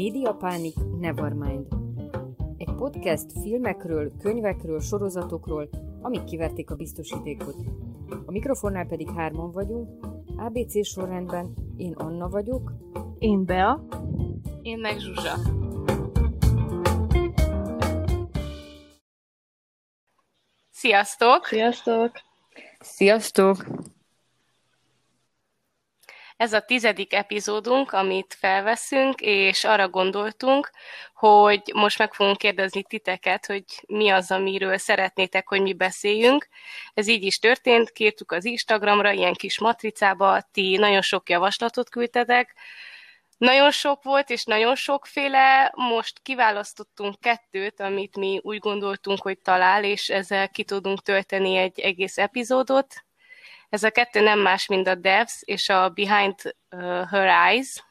Média Pánik Nevermind. Egy podcast filmekről, könyvekről, sorozatokról, amik kiverték a biztosítékot. A mikrofonnál pedig hárman vagyunk, ABC sorrendben én Anna vagyok, Én Bea. Én meg Zsuzsa. Sziasztok! Sziasztok! Sziasztok! Ez a tizedik epizódunk, amit felveszünk, és arra gondoltunk, hogy most meg fogunk kérdezni titeket, hogy mi az, amiről szeretnétek, hogy mi beszéljünk. Ez így is történt, kértük az Instagramra, ilyen kis matricába, ti nagyon sok javaslatot küldtetek, nagyon sok volt, és nagyon sokféle. Most kiválasztottunk kettőt, amit mi úgy gondoltunk, hogy talál, és ezzel ki tudunk tölteni egy egész epizódot. Ez a kettő nem más, mint a Devs és a Behind Her Eyes,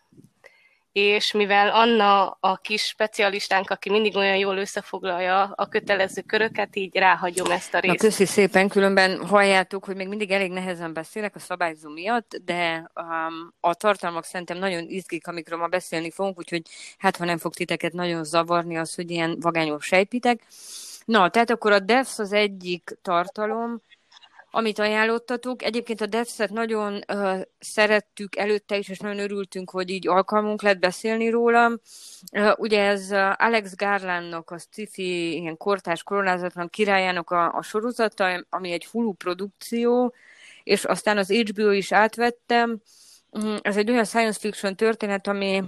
és mivel Anna a kis specialistánk, aki mindig olyan jól összefoglalja a kötelező köröket, így ráhagyom ezt a részt. Na, köszi szépen, különben halljátok, hogy még mindig elég nehezen beszélek a szabályzó miatt, de um, a tartalmak szerintem nagyon izgik, amikről ma beszélni fogunk, úgyhogy hát ha nem fog titeket nagyon zavarni az, hogy ilyen vagányos sejpitek. Na, tehát akkor a DEFS az egyik tartalom, amit ajánlottatok. Egyébként a DevSet nagyon uh, szerettük előtte is, és nagyon örültünk, hogy így alkalmunk lett beszélni róla. Uh, ugye ez Alex Garlandnak, a sci-fi ilyen kortás koronázatlan királyának a, a sorozata, ami egy Hulu produkció, és aztán az HBO is átvettem. Ez egy olyan science fiction történet, ami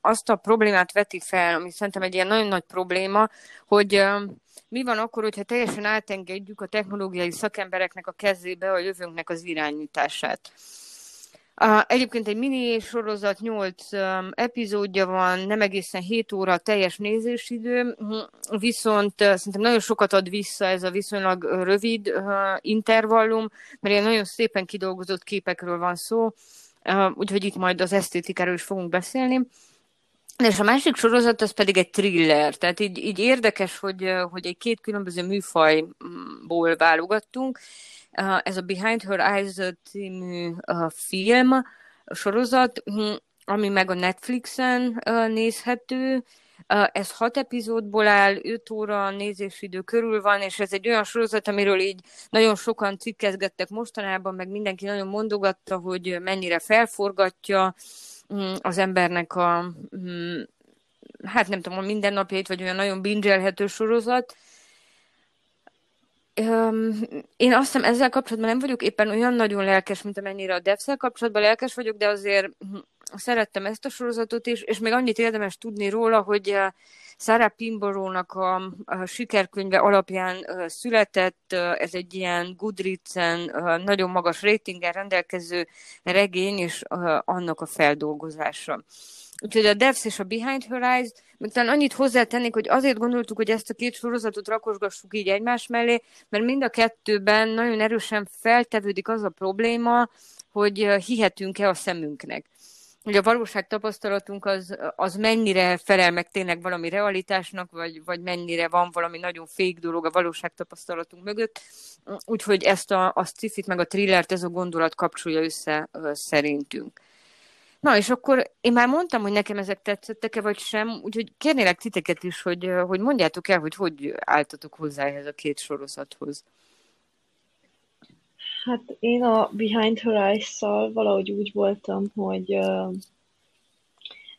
azt a problémát veti fel, ami szerintem egy ilyen nagyon nagy probléma, hogy mi van akkor, hogyha teljesen átengedjük a technológiai szakembereknek a kezébe a jövőnknek az irányítását. Egyébként egy mini sorozat, 8 epizódja van, nem egészen 7 óra teljes nézésidő, viszont szerintem nagyon sokat ad vissza ez a viszonylag rövid intervallum, mert ilyen nagyon szépen kidolgozott képekről van szó, úgyhogy itt majd az esztétikáról is fogunk beszélni. És a másik sorozat az pedig egy thriller, tehát így, így érdekes, hogy, hogy egy két különböző műfajból válogattunk. Ez a Behind Her Eyes című film, sorozat, hm, ami meg a Netflixen nézhető. Ez hat epizódból áll, öt óra nézésidő körül van, és ez egy olyan sorozat, amiről így nagyon sokan cikkezgettek mostanában, meg mindenki nagyon mondogatta, hogy mennyire felforgatja, Mm, az embernek a, mm, hát nem tudom, a mindennapjait, vagy olyan nagyon bingelhető sorozat. Én azt hiszem ezzel kapcsolatban nem vagyok éppen olyan nagyon lelkes, mint amennyire a devszel kapcsolatban lelkes vagyok, de azért szerettem ezt a sorozatot is, és még annyit érdemes tudni róla, hogy Sarah Pinborough-nak a, a sikerkönyve alapján született, ez egy ilyen Goodreads-en nagyon magas rétingen rendelkező regény, és annak a feldolgozása. Úgyhogy a Devs és a Behind Her Eyes, még talán annyit hozzátennék, hogy azért gondoltuk, hogy ezt a két sorozatot rakosgassuk így egymás mellé, mert mind a kettőben nagyon erősen feltevődik az a probléma, hogy hihetünk-e a szemünknek hogy a valóság tapasztalatunk az, az mennyire felel meg tényleg valami realitásnak, vagy, vagy mennyire van valami nagyon fék dolog a valóság tapasztalatunk mögött. Úgyhogy ezt a, a sci meg a thrillert ez a gondolat kapcsolja össze szerintünk. Na, és akkor én már mondtam, hogy nekem ezek tetszettek-e, vagy sem, úgyhogy kérnélek titeket is, hogy, hogy mondjátok el, hogy hogy álltatok hozzá ehhez a két sorozathoz. Hát én a Behind Her Eyes-szal valahogy úgy voltam, hogy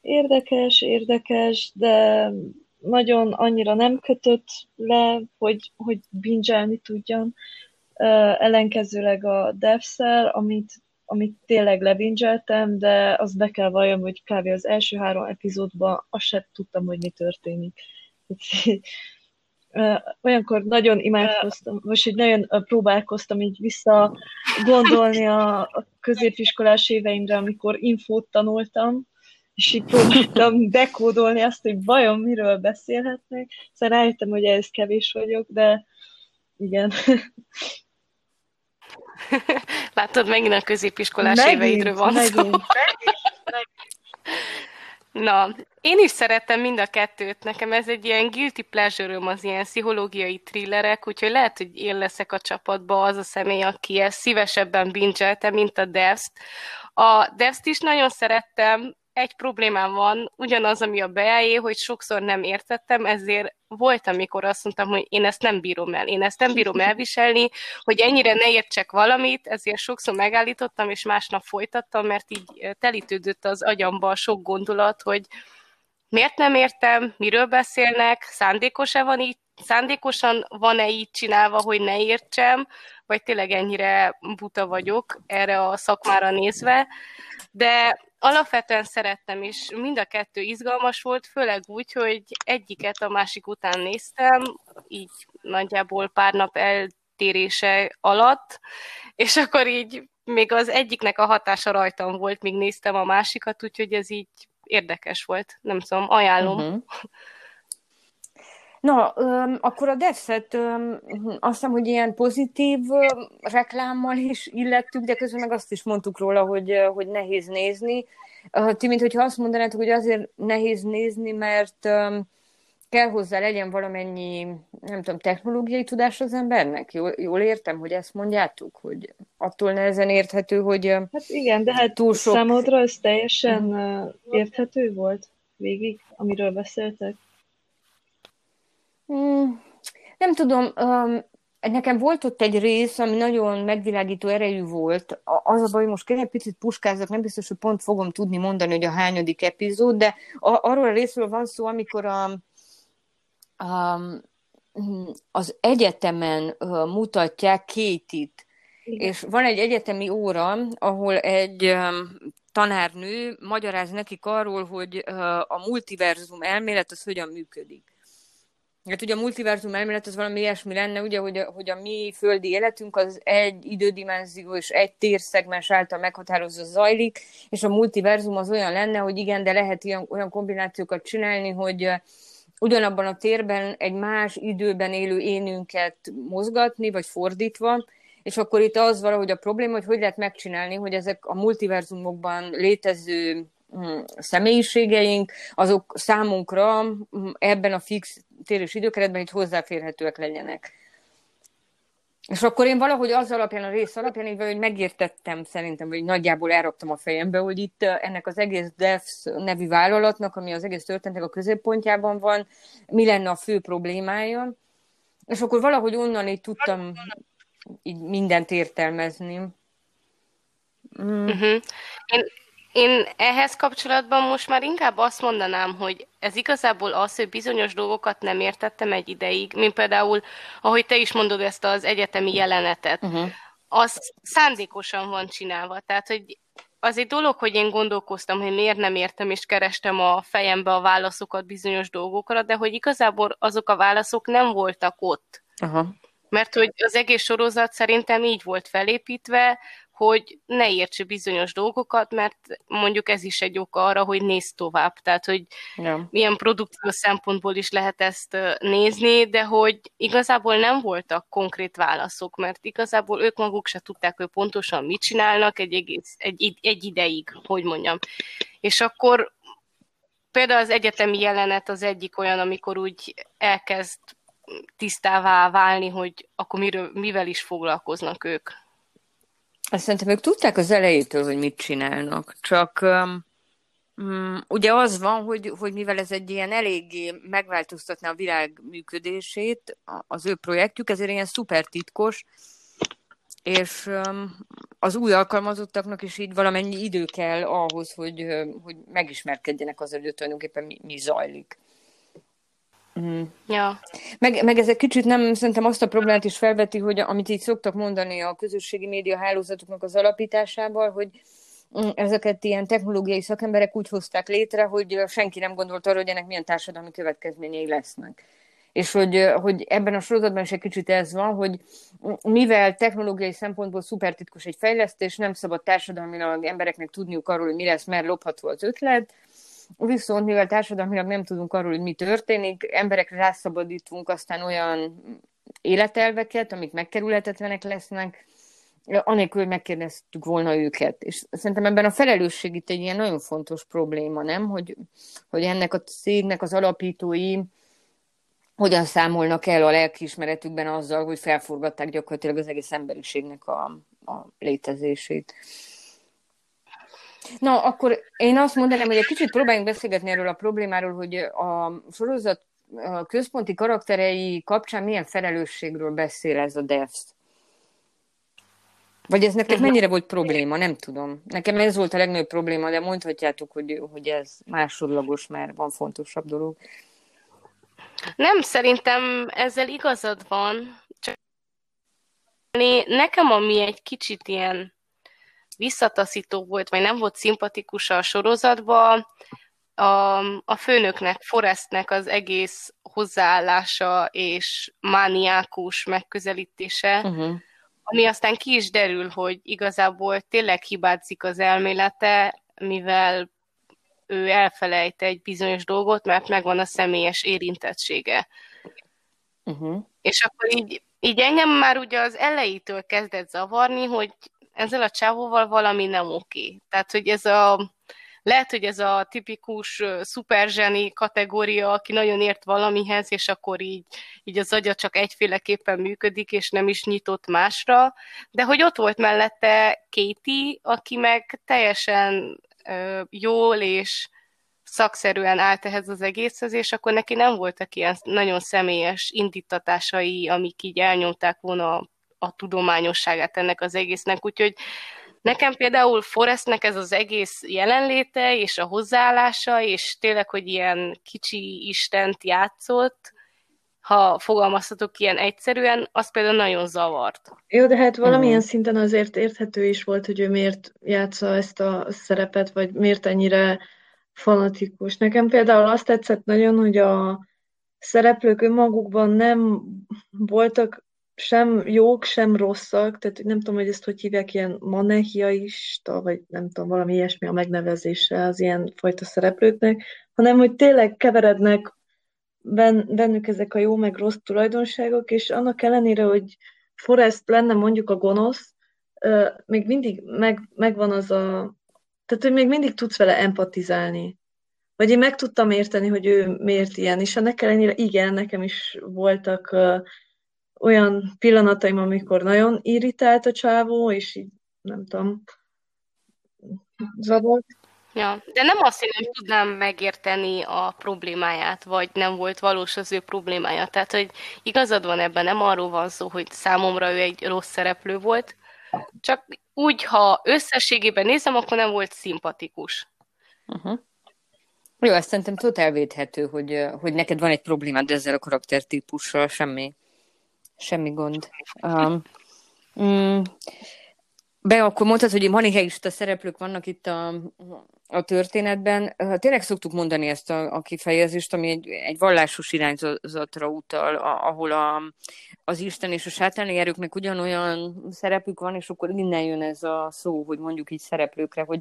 érdekes, érdekes, de nagyon annyira nem kötött le, hogy, hogy bingelni tudjam. Ellenkezőleg a Devszel, amit, amit tényleg lebingeltem, de azt be kell valljam, hogy kb. az első három epizódban azt sem tudtam, hogy mi történik olyankor nagyon imádkoztam, most hogy nagyon próbálkoztam így vissza gondolni a, a középiskolás éveimre, amikor infót tanultam, és így próbáltam dekódolni azt, hogy vajon miről beszélhetnek. Szóval rájöttem, hogy ez kevés vagyok, de igen. Látod, megint a középiskolás megint, éveidről van megint. szó. Megint, megint. Na, én is szerettem mind a kettőt. Nekem ez egy ilyen guilty pleasure az ilyen pszichológiai thrillerek, úgyhogy lehet, hogy én leszek a csapatba az a személy, aki ezt szívesebben bingelte, mint a devs A devs is nagyon szerettem, egy problémám van, ugyanaz, ami a beájé, hogy sokszor nem értettem, ezért volt, amikor azt mondtam, hogy én ezt nem bírom el, én ezt nem bírom elviselni, hogy ennyire ne értsek valamit, ezért sokszor megállítottam, és másnap folytattam, mert így telítődött az agyamba a sok gondolat, hogy miért nem értem, miről beszélnek, szándékos-e van így, szándékosan van-e így csinálva, hogy ne értsem, vagy tényleg ennyire buta vagyok erre a szakmára nézve, de alapvetően szerettem, és mind a kettő izgalmas volt, főleg úgy, hogy egyiket a másik után néztem, így nagyjából pár nap eltérése alatt, és akkor így még az egyiknek a hatása rajtam volt, míg néztem a másikat, úgyhogy ez így érdekes volt. Nem tudom, ajánlom. Uh-huh. Na, öm, akkor a Devset azt hiszem, hogy ilyen pozitív öm, reklámmal is illettük, de közben meg azt is mondtuk róla, hogy, hogy nehéz nézni. Ti, mint hogyha azt mondanátok, hogy azért nehéz nézni, mert öm, kell hozzá legyen valamennyi, nem tudom, technológiai tudás az embernek? Jól, jól értem, hogy ezt mondjátok, hogy attól nehezen érthető, hogy Hát igen, de hát túl sok... számodra ez teljesen uh, érthető volt végig, amiről beszéltek? Hmm, nem tudom, um, nekem volt ott egy rész, ami nagyon megvilágító erejű volt. Az a baj, hogy most egy picit puskázok, nem biztos, hogy pont fogom tudni mondani, hogy a hányadik epizód, de arról a részről van szó, amikor a, a, az egyetemen mutatják Kétit, és van egy egyetemi óra, ahol egy tanárnő magyaráz nekik arról, hogy a multiverzum elmélet az hogyan működik. Hát ugye a multiverzum elmélet az valami ilyesmi lenne, ugye, hogy a, hogy a mi földi életünk az egy idődimenzió és egy térszegmens által meghatározva zajlik, és a multiverzum az olyan lenne, hogy igen, de lehet olyan, olyan kombinációkat csinálni, hogy ugyanabban a térben egy más időben élő énünket mozgatni, vagy fordítva, és akkor itt az valahogy a probléma, hogy hogy lehet megcsinálni, hogy ezek a multiverzumokban létező személyiségeink, azok számunkra mm, ebben a fix térés időkeretben itt hozzáférhetőek legyenek. És akkor én valahogy az alapján, a rész alapján, így hogy megértettem szerintem, hogy nagyjából elraktam a fejembe, hogy itt ennek az egész DEFS nevű vállalatnak, ami az egész történetek a középpontjában van, mi lenne a fő problémája. És akkor valahogy onnan így tudtam így mindent értelmezni. Mm. Uh-huh. Én, én ehhez kapcsolatban most már inkább azt mondanám, hogy ez igazából az, hogy bizonyos dolgokat nem értettem egy ideig, mint például, ahogy te is mondod ezt az egyetemi jelenetet, uh-huh. az szándékosan van csinálva. Tehát, hogy az egy dolog, hogy én gondolkoztam, hogy miért nem értem, és kerestem a fejembe a válaszokat bizonyos dolgokra, de hogy igazából azok a válaszok nem voltak ott. Uh-huh. Mert hogy az egész sorozat szerintem így volt felépítve, hogy ne értse bizonyos dolgokat, mert mondjuk ez is egy oka arra, hogy nézz tovább. Tehát, hogy ja. milyen produkció szempontból is lehet ezt nézni, de hogy igazából nem voltak konkrét válaszok, mert igazából ők maguk se tudták, hogy pontosan mit csinálnak egy, egész, egy, egy ideig, hogy mondjam. És akkor például az egyetemi jelenet az egyik olyan, amikor úgy elkezd tisztává válni, hogy akkor miről, mivel is foglalkoznak ők. Azt szerintem ők tudták az elejétől, hogy mit csinálnak, csak um, ugye az van, hogy, hogy mivel ez egy ilyen eléggé megváltoztatná a világ működését, az ő projektjük, ezért ilyen szuper titkos, és um, az új alkalmazottaknak is így valamennyi idő kell ahhoz, hogy, hogy megismerkedjenek az hogy tulajdonképpen mi, mi zajlik. Mm. Ja. Meg, meg ez egy kicsit nem, szerintem azt a problémát is felveti, hogy amit így szoktak mondani a közösségi média hálózatoknak az alapításával, hogy ezeket ilyen technológiai szakemberek úgy hozták létre, hogy senki nem gondolt arra, hogy ennek milyen társadalmi következményei lesznek. És hogy, hogy ebben a sorozatban is egy kicsit ez van, hogy mivel technológiai szempontból szupertitkos egy fejlesztés, nem szabad társadalmilag embereknek tudniuk arról, hogy mi lesz, mert lopható az ötlet, Viszont mivel társadalmilag nem tudunk arról, hogy mi történik, emberekre rászabadítunk aztán olyan életelveket, amik megkerülhetetlenek lesznek, anélkül, hogy megkérdeztük volna őket. És szerintem ebben a felelősség itt egy ilyen nagyon fontos probléma, nem? Hogy, hogy ennek a cégnek az alapítói hogyan számolnak el a lelkiismeretükben azzal, hogy felforgatták gyakorlatilag az egész emberiségnek a, a létezését. Na, akkor én azt mondanám, hogy egy kicsit próbáljunk beszélgetni erről a problémáról, hogy a sorozat központi karakterei kapcsán milyen felelősségről beszél ez a Devs. Vagy ez nektek mennyire volt probléma? Nem tudom. Nekem ez volt a legnagyobb probléma, de mondhatjátok, hogy, hogy ez másodlagos, mert van fontosabb dolog. Nem, szerintem ezzel igazad van. Csak nekem ami egy kicsit ilyen visszataszító volt, vagy nem volt szimpatikus a sorozatban, a, a főnöknek, Forestnek az egész hozzáállása és mániákus megközelítése, uh-huh. ami aztán ki is derül, hogy igazából tényleg hibázik az elmélete, mivel ő elfelejt egy bizonyos dolgot, mert megvan a személyes érintettsége. Uh-huh. És akkor így, így engem már ugye az elejétől kezdett zavarni, hogy ezzel a csávóval valami nem oké. Tehát, hogy ez a lehet, hogy ez a tipikus szuperzseni kategória, aki nagyon ért valamihez, és akkor így, így az agya csak egyféleképpen működik, és nem is nyitott másra, de hogy ott volt mellette Katie, aki meg teljesen ö, jól és szakszerűen állt ehhez az egészhez, és akkor neki nem voltak ilyen nagyon személyes indítatásai, amik így elnyomták volna a tudományosságát ennek az egésznek, úgyhogy Nekem például Forrestnek ez az egész jelenléte és a hozzáállása, és tényleg, hogy ilyen kicsi istent játszott, ha fogalmazhatok ilyen egyszerűen, az például nagyon zavart. Jó, de hát valamilyen uh-huh. szinten azért érthető is volt, hogy ő miért játsza ezt a szerepet, vagy miért ennyire fanatikus. Nekem például azt tetszett nagyon, hogy a szereplők önmagukban nem voltak sem jók, sem rosszak, tehát nem tudom, hogy ezt hogy hívják, ilyen manehiaista, vagy nem tudom, valami ilyesmi a megnevezése az ilyen fajta szereplőknek, hanem hogy tényleg keverednek bennük ezek a jó meg rossz tulajdonságok, és annak ellenére, hogy Forrest lenne mondjuk a gonosz, még mindig meg, megvan az a... Tehát, hogy még mindig tudsz vele empatizálni. Vagy én meg tudtam érteni, hogy ő miért ilyen, és ennek ellenére igen, nekem is voltak olyan pillanataim, amikor nagyon irritált a csávó, és így nem tudom, zavart. Ja, de nem azt, hogy nem tudnám megérteni a problémáját, vagy nem volt valós az ő problémája. Tehát, hogy igazad van ebben, nem arról van szó, hogy számomra ő egy rossz szereplő volt, csak úgy, ha összességében nézem, akkor nem volt szimpatikus. Uh-huh. Jó, ezt szerintem totál védhető, hogy, hogy neked van egy problémád ezzel a karaktertípussal, semmi semmi gond. Um, mm, be, akkor mondtad, hogy manicheista szereplők vannak itt a, a történetben. Tényleg szoktuk mondani ezt a, a kifejezést, ami egy, egy vallásos irányzatra utal, a, ahol a, az Isten és a sátáni erőknek ugyanolyan szerepük van, és akkor innen jön ez a szó, hogy mondjuk így szereplőkre, hogy,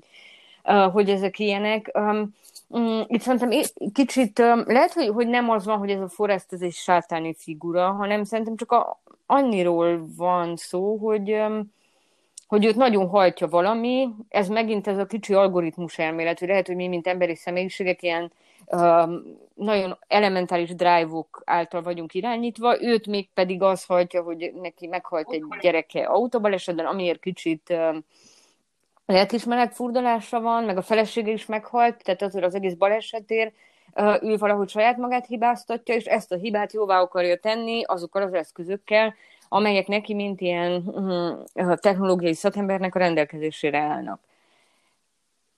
hogy ezek ilyenek. Um, Mm, itt szerintem kicsit, lehet, hogy, hogy nem az van, hogy ez a Forrest ez egy sátáni figura, hanem szerintem csak a, annyiról van szó, hogy, hogy őt nagyon hajtja valami, ez megint ez a kicsi algoritmus elmélet, hogy lehet, hogy mi, mint emberi személyiségek, ilyen um, nagyon elementáris drive-ok által vagyunk irányítva, őt még pedig az hajtja, hogy neki meghalt egy gyereke autóbalesetben, amiért kicsit um, lelkismeret furdalása van, meg a felesége is meghalt, tehát azért az egész balesetért ő valahogy saját magát hibáztatja, és ezt a hibát jóvá akarja tenni azokkal az eszközökkel, amelyek neki, mint ilyen uh, technológiai szakembernek a rendelkezésére állnak.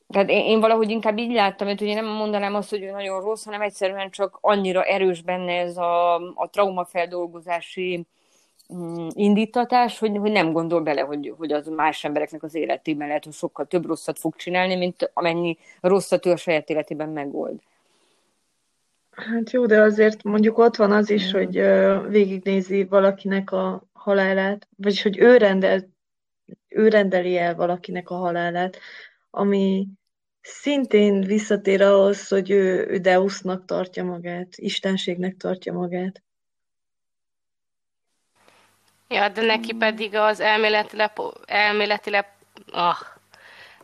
Tehát én, én valahogy inkább így láttam, hogy én nem mondanám azt, hogy ő nagyon rossz, hanem egyszerűen csak annyira erős benne ez a, a traumafeldolgozási indítatás, hogy, hogy nem gondol bele, hogy, hogy az más embereknek az életében lehet, hogy sokkal több rosszat fog csinálni, mint amennyi rosszat ő a saját életében megold. Hát jó, de azért mondjuk ott van az is, mm. hogy végignézi valakinek a halálát, vagyis hogy ő, rendel, ő rendeli el valakinek a halálát, ami szintén visszatér ahhoz, hogy ő, ő Deusnak tartja magát, istenségnek tartja magát. Ja, de neki pedig az elméletileg, elméletileg ah,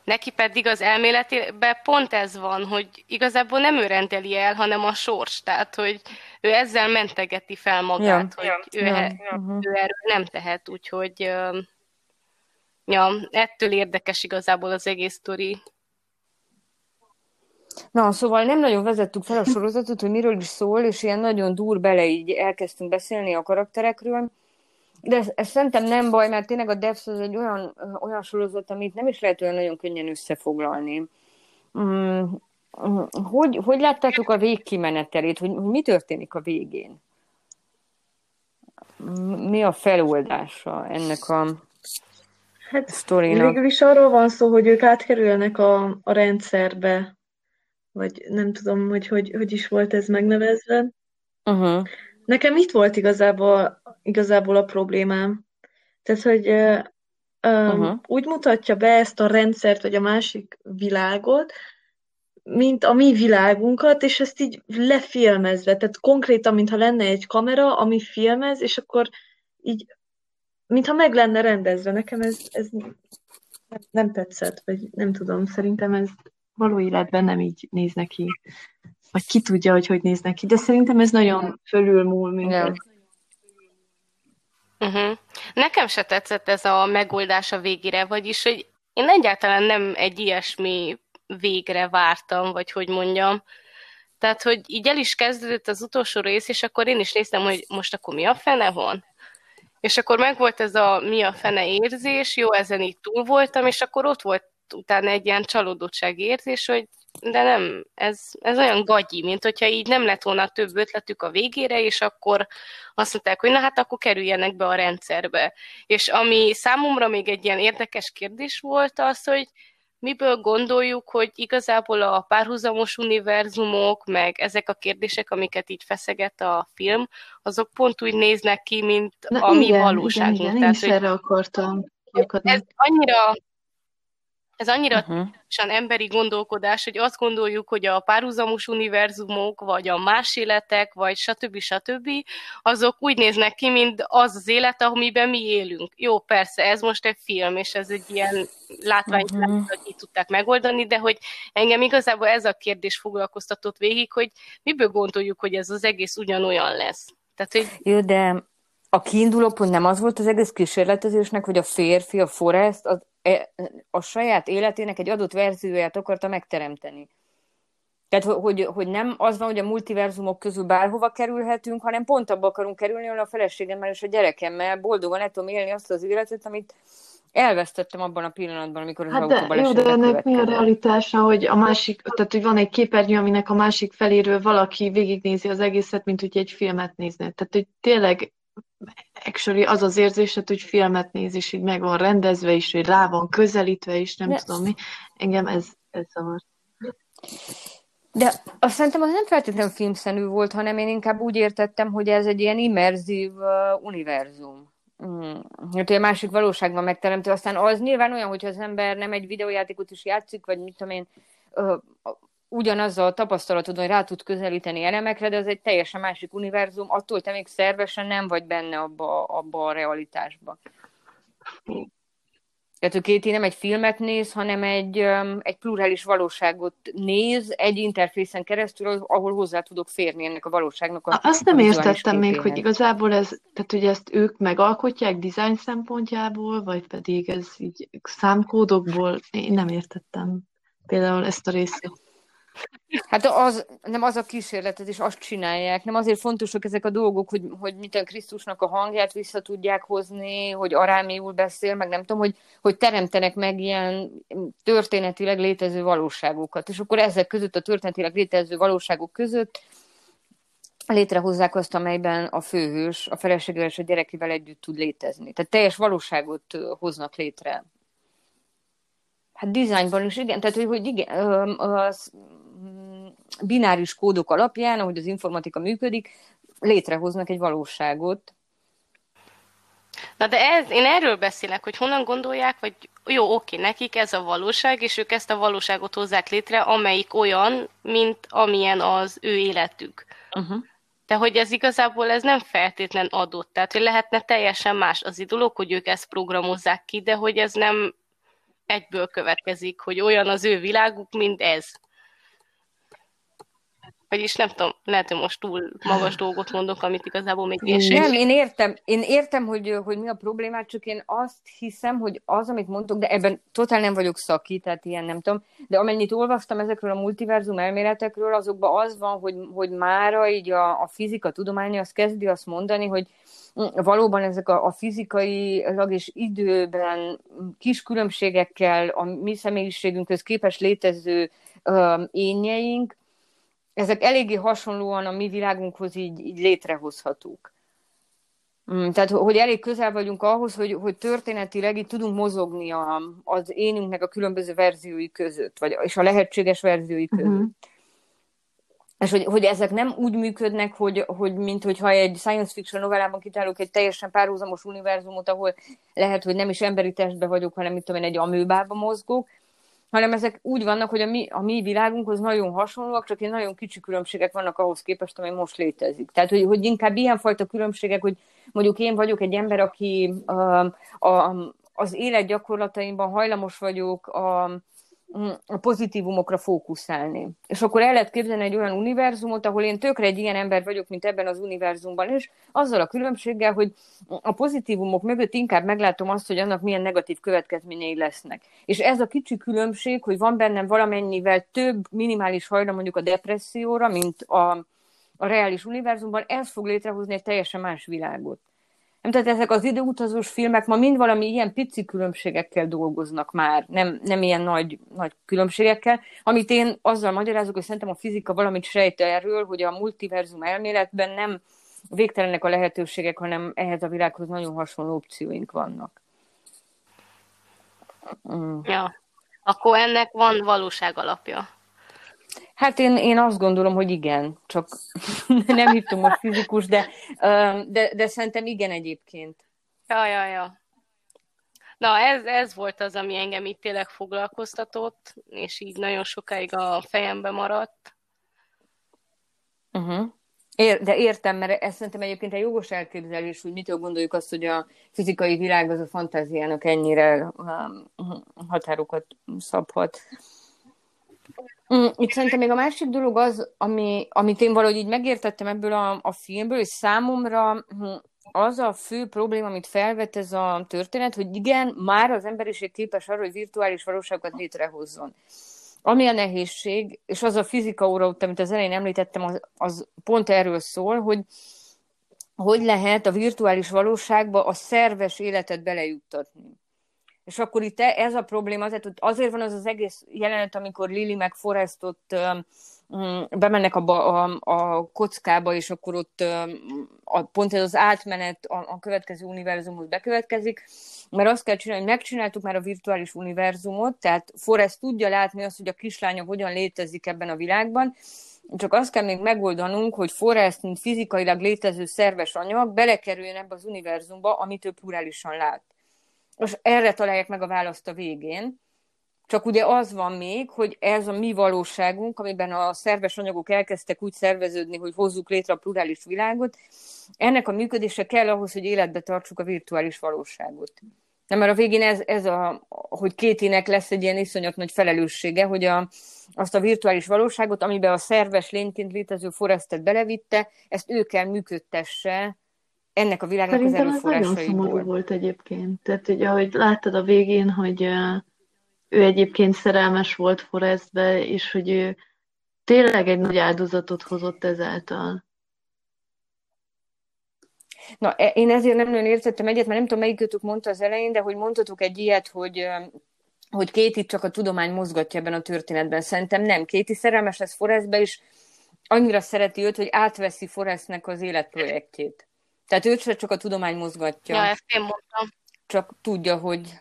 neki pedig az elméletében pont ez van, hogy igazából nem ő rendeli el, hanem a sors. Tehát, hogy ő ezzel mentegeti fel magát, ja, hogy ja, ő, ja, uh-huh. ő erről nem tehet, úgyhogy ja, ettől érdekes igazából az egész sztori. Na, szóval nem nagyon vezettük fel a sorozatot, hogy miről is szól, és ilyen nagyon dur bele így elkezdtünk beszélni a karakterekről. De ez, ez szerintem nem baj, mert tényleg a Devs az egy olyan, olyan sorozat, amit nem is lehet olyan nagyon könnyen összefoglalni. Mm, mm hogy, hogy láttátok a végkimenetelét, hogy, hogy mi történik a végén? Mi a feloldása ennek a hát, sztorinak? Végül is arról van szó, hogy ők átkerülnek a, a rendszerbe, vagy nem tudom, hogy, hogy hogy is volt ez megnevezve. Uh-huh. Nekem itt volt igazából, igazából a problémám. Tehát, hogy uh, uh-huh. úgy mutatja be ezt a rendszert, vagy a másik világot, mint a mi világunkat, és ezt így lefilmezve, tehát konkrétan, mintha lenne egy kamera, ami filmez, és akkor így, mintha meg lenne rendezve. Nekem ez, ez nem tetszett, vagy nem tudom, szerintem ez való életben nem így néz neki. Vagy ki tudja, hogy hogy néz neki, de szerintem ez nagyon fölülmúl minket. Uh-huh. Nekem se tetszett ez a megoldás a végére, vagyis, hogy én egyáltalán nem egy ilyesmi végre vártam, vagy hogy mondjam. Tehát, hogy így el is kezdődött az utolsó rész, és akkor én is néztem, hogy most akkor mi a fene van? És akkor megvolt ez a mi a fene érzés, jó, ezen így túl voltam, és akkor ott volt utána egy ilyen csalódottság érzés, hogy de nem, ez, ez olyan gagyi, mint hogyha így nem lett volna több ötletük a végére, és akkor azt mondták, hogy na hát akkor kerüljenek be a rendszerbe. És ami számomra még egy ilyen érdekes kérdés volt az, hogy miből gondoljuk, hogy igazából a párhuzamos univerzumok, meg ezek a kérdések, amiket így feszeget a film, azok pont úgy néznek ki, mint Na, a igen, mi valóságunk. Igen, igen, Tehát, én is erre akartam Ez annyira ez annyira uh-huh. emberi gondolkodás, hogy azt gondoljuk, hogy a párhuzamos univerzumok, vagy a más életek, vagy stb. stb. azok úgy néznek ki, mint az az élet, amiben mi élünk. Jó, persze, ez most egy film, és ez egy ilyen látvány, uh-huh. hogy tudták megoldani, de hogy engem igazából ez a kérdés foglalkoztatott végig, hogy miből gondoljuk, hogy ez az egész ugyanolyan lesz. Tehát, hogy... Jó, de a kiinduló pont nem az volt az egész kísérletezésnek, hogy a férfi, a Forrest, az a saját életének egy adott verzióját akarta megteremteni. Tehát, hogy, hogy nem az van, hogy a multiverzumok közül bárhova kerülhetünk, hanem pont abba akarunk kerülni, hogy a feleségemmel és a gyerekemmel boldogan el tudom élni azt az életet, amit elvesztettem abban a pillanatban, amikor az hát de, jó, de ennek mi a realitása, hogy a másik, tehát hogy van egy képernyő, aminek a másik feléről valaki végignézi az egészet, mint hogy egy filmet nézne. Tehát, hogy tényleg actually az az érzésed, hogy filmet néz, és így meg van rendezve is, hogy rá van közelítve is, nem De... tudom mi. Engem ez, ez zavar. De azt szerintem az nem feltétlenül filmszenű volt, hanem én inkább úgy értettem, hogy ez egy ilyen immerzív uh, univerzum. Mm. Hát a másik valóságban megteremtő, aztán az nyilván olyan, hogyha az ember nem egy videójátékot is játszik, vagy mit tudom én, uh, ugyanaz a tapasztalatod, hogy rá tud közelíteni elemekre, de az egy teljesen másik univerzum, attól, hogy te még szervesen nem vagy benne abba, abba a realitásba. Tehát a Kéti nem egy filmet néz, hanem egy, egy plurális valóságot néz egy interfészen keresztül, ahol hozzá tudok férni ennek a valóságnak. A, Azt nem értettem még, hogy igazából ez, tehát hogy ezt ők megalkotják design szempontjából, vagy pedig ez így számkódokból, én nem értettem például ezt a részét. Hát az, nem az a kísérletet, és azt csinálják. Nem azért fontosak ezek a dolgok, hogy, hogy a Krisztusnak a hangját vissza tudják hozni, hogy arámiul beszél, meg nem tudom, hogy, hogy teremtenek meg ilyen történetileg létező valóságokat. És akkor ezek között, a történetileg létező valóságok között létrehozzák azt, amelyben a főhős a feleségével és a gyerekével együtt tud létezni. Tehát teljes valóságot hoznak létre. Hát dizájnban is, igen. Tehát, hogy, hogy igen, az bináris kódok alapján, ahogy az informatika működik, létrehoznak egy valóságot. Na de ez, én erről beszélek, hogy honnan gondolják, vagy jó, oké, nekik ez a valóság, és ők ezt a valóságot hozzák létre, amelyik olyan, mint amilyen az ő életük. Uh-huh. De hogy ez igazából ez nem feltétlen adott. Tehát, hogy lehetne teljesen más az dolog, hogy ők ezt programozzák ki, de hogy ez nem egyből következik, hogy olyan az ő világuk, mint ez. Vagyis nem tudom, lehet, hogy most túl magas dolgot mondok, amit igazából még sem. Nem, én értem, én értem, hogy, hogy mi a problémát, csak én azt hiszem, hogy az, amit mondtok, de ebben totál nem vagyok szaki, tehát ilyen nem tudom, de amennyit olvastam ezekről a multiverzum elméletekről, azokban az van, hogy, hogy mára így a, a fizika tudománya az kezdi azt mondani, hogy valóban ezek a, a fizikailag és időben kis különbségekkel a mi személyiségünkhöz képes létező uh, énjeink, ezek eléggé hasonlóan a mi világunkhoz így, így létrehozhatók. Mm, tehát, hogy elég közel vagyunk ahhoz, hogy, hogy történetileg így tudunk mozogni a, az énünknek a különböző verziói között, vagy, és a lehetséges verziói között. Uh-huh. És hogy, hogy ezek nem úgy működnek, hogy, hogy mint hogyha egy science fiction novellában kitálok egy teljesen párhuzamos univerzumot, ahol lehet, hogy nem is emberi testbe vagyok, hanem mit tudom én, egy amőbába mozgok, hanem ezek úgy vannak, hogy a mi, a mi világunkhoz nagyon hasonlóak, csak egy nagyon kicsi különbségek vannak ahhoz képest, ami most létezik. Tehát, hogy, hogy inkább ilyenfajta különbségek, hogy mondjuk én vagyok egy ember, aki uh, a, az élet gyakorlataimban hajlamos vagyok a, a pozitívumokra fókuszálni. És akkor el lehet képzelni egy olyan univerzumot, ahol én tökre egy ilyen ember vagyok, mint ebben az univerzumban, és azzal a különbséggel, hogy a pozitívumok mögött inkább meglátom azt, hogy annak milyen negatív következményei lesznek. És ez a kicsi különbség, hogy van bennem valamennyivel több minimális hajlam mondjuk a depresszióra, mint a, a reális univerzumban, ez fog létrehozni egy teljesen más világot. Nem, tehát ezek az időutazós filmek ma mind valami ilyen pici különbségekkel dolgoznak már, nem, nem ilyen nagy, nagy különbségekkel, amit én azzal magyarázok, hogy szerintem a fizika valamit sejt erről, hogy a multiverzum elméletben nem végtelenek a lehetőségek, hanem ehhez a világhoz nagyon hasonló opcióink vannak. Mm. Ja, akkor ennek van valóság alapja. Hát én, én azt gondolom, hogy igen, csak nem hittem most fizikus, de, de, de szerintem igen egyébként. Ja, ja, ja. Na, ez, ez volt az, ami engem itt tényleg foglalkoztatott, és így nagyon sokáig a fejembe maradt. Uh-huh. Ér, de értem, mert ez szerintem egyébként egy jogos elképzelés, hogy mitől gondoljuk azt, hogy a fizikai világ az a fantáziának ennyire um, határokat szabhat. Mm, itt szerintem még a másik dolog az, ami, amit én valahogy így megértettem ebből a, a filmből, és számomra hm, az a fő probléma, amit felvet ez a történet, hogy igen, már az emberiség képes arra, hogy virtuális valóságokat létrehozzon. Ami a nehézség, és az a fizika óra, amit az elején említettem, az, az pont erről szól, hogy hogy lehet a virtuális valóságba a szerves életet belejuttatni. És akkor itt ez a probléma, azért, azért van az az egész jelenet, amikor Lili meg Forrest ott um, bemennek a, a, a kockába, és akkor ott a, pont ez az átmenet a, a következő univerzumhoz bekövetkezik, mert azt kell csinálni, hogy megcsináltuk már a virtuális univerzumot, tehát Forrest tudja látni azt, hogy a kislánya hogyan létezik ebben a világban, csak azt kell még megoldanunk, hogy Forrest, mint fizikailag létező szerves anyag, belekerüljön ebbe az univerzumba, amit ő plurálisan lát és erre találják meg a választ a végén. Csak ugye az van még, hogy ez a mi valóságunk, amiben a szerves anyagok elkezdtek úgy szerveződni, hogy hozzuk létre a plurális világot, ennek a működése kell ahhoz, hogy életbe tartsuk a virtuális valóságot. Nem, mert a végén ez, ez a, hogy kétinek lesz egy ilyen iszonyat nagy felelőssége, hogy a, azt a virtuális valóságot, amiben a szerves lényként létező Forestet belevitte, ezt ő kell működtesse ennek a világnak Szerintem az nagyon szomorú volt egyébként. Tehát, hogy ahogy láttad a végén, hogy ő egyébként szerelmes volt Forrestbe, és hogy ő tényleg egy nagy áldozatot hozott ezáltal. Na, e, én ezért nem nagyon értettem egyet, mert nem tudom, melyikőtök mondta az elején, de hogy mondhatok egy ilyet, hogy hogy Kéti csak a tudomány mozgatja ebben a történetben. Szerintem nem. Kéti szerelmes lesz Forrestbe, és annyira szereti őt, hogy átveszi Forrestnek az életprojektjét. Tehát őt se csak a tudomány mozgatja. Ja, ezt én mondtam. Csak tudja, hogy,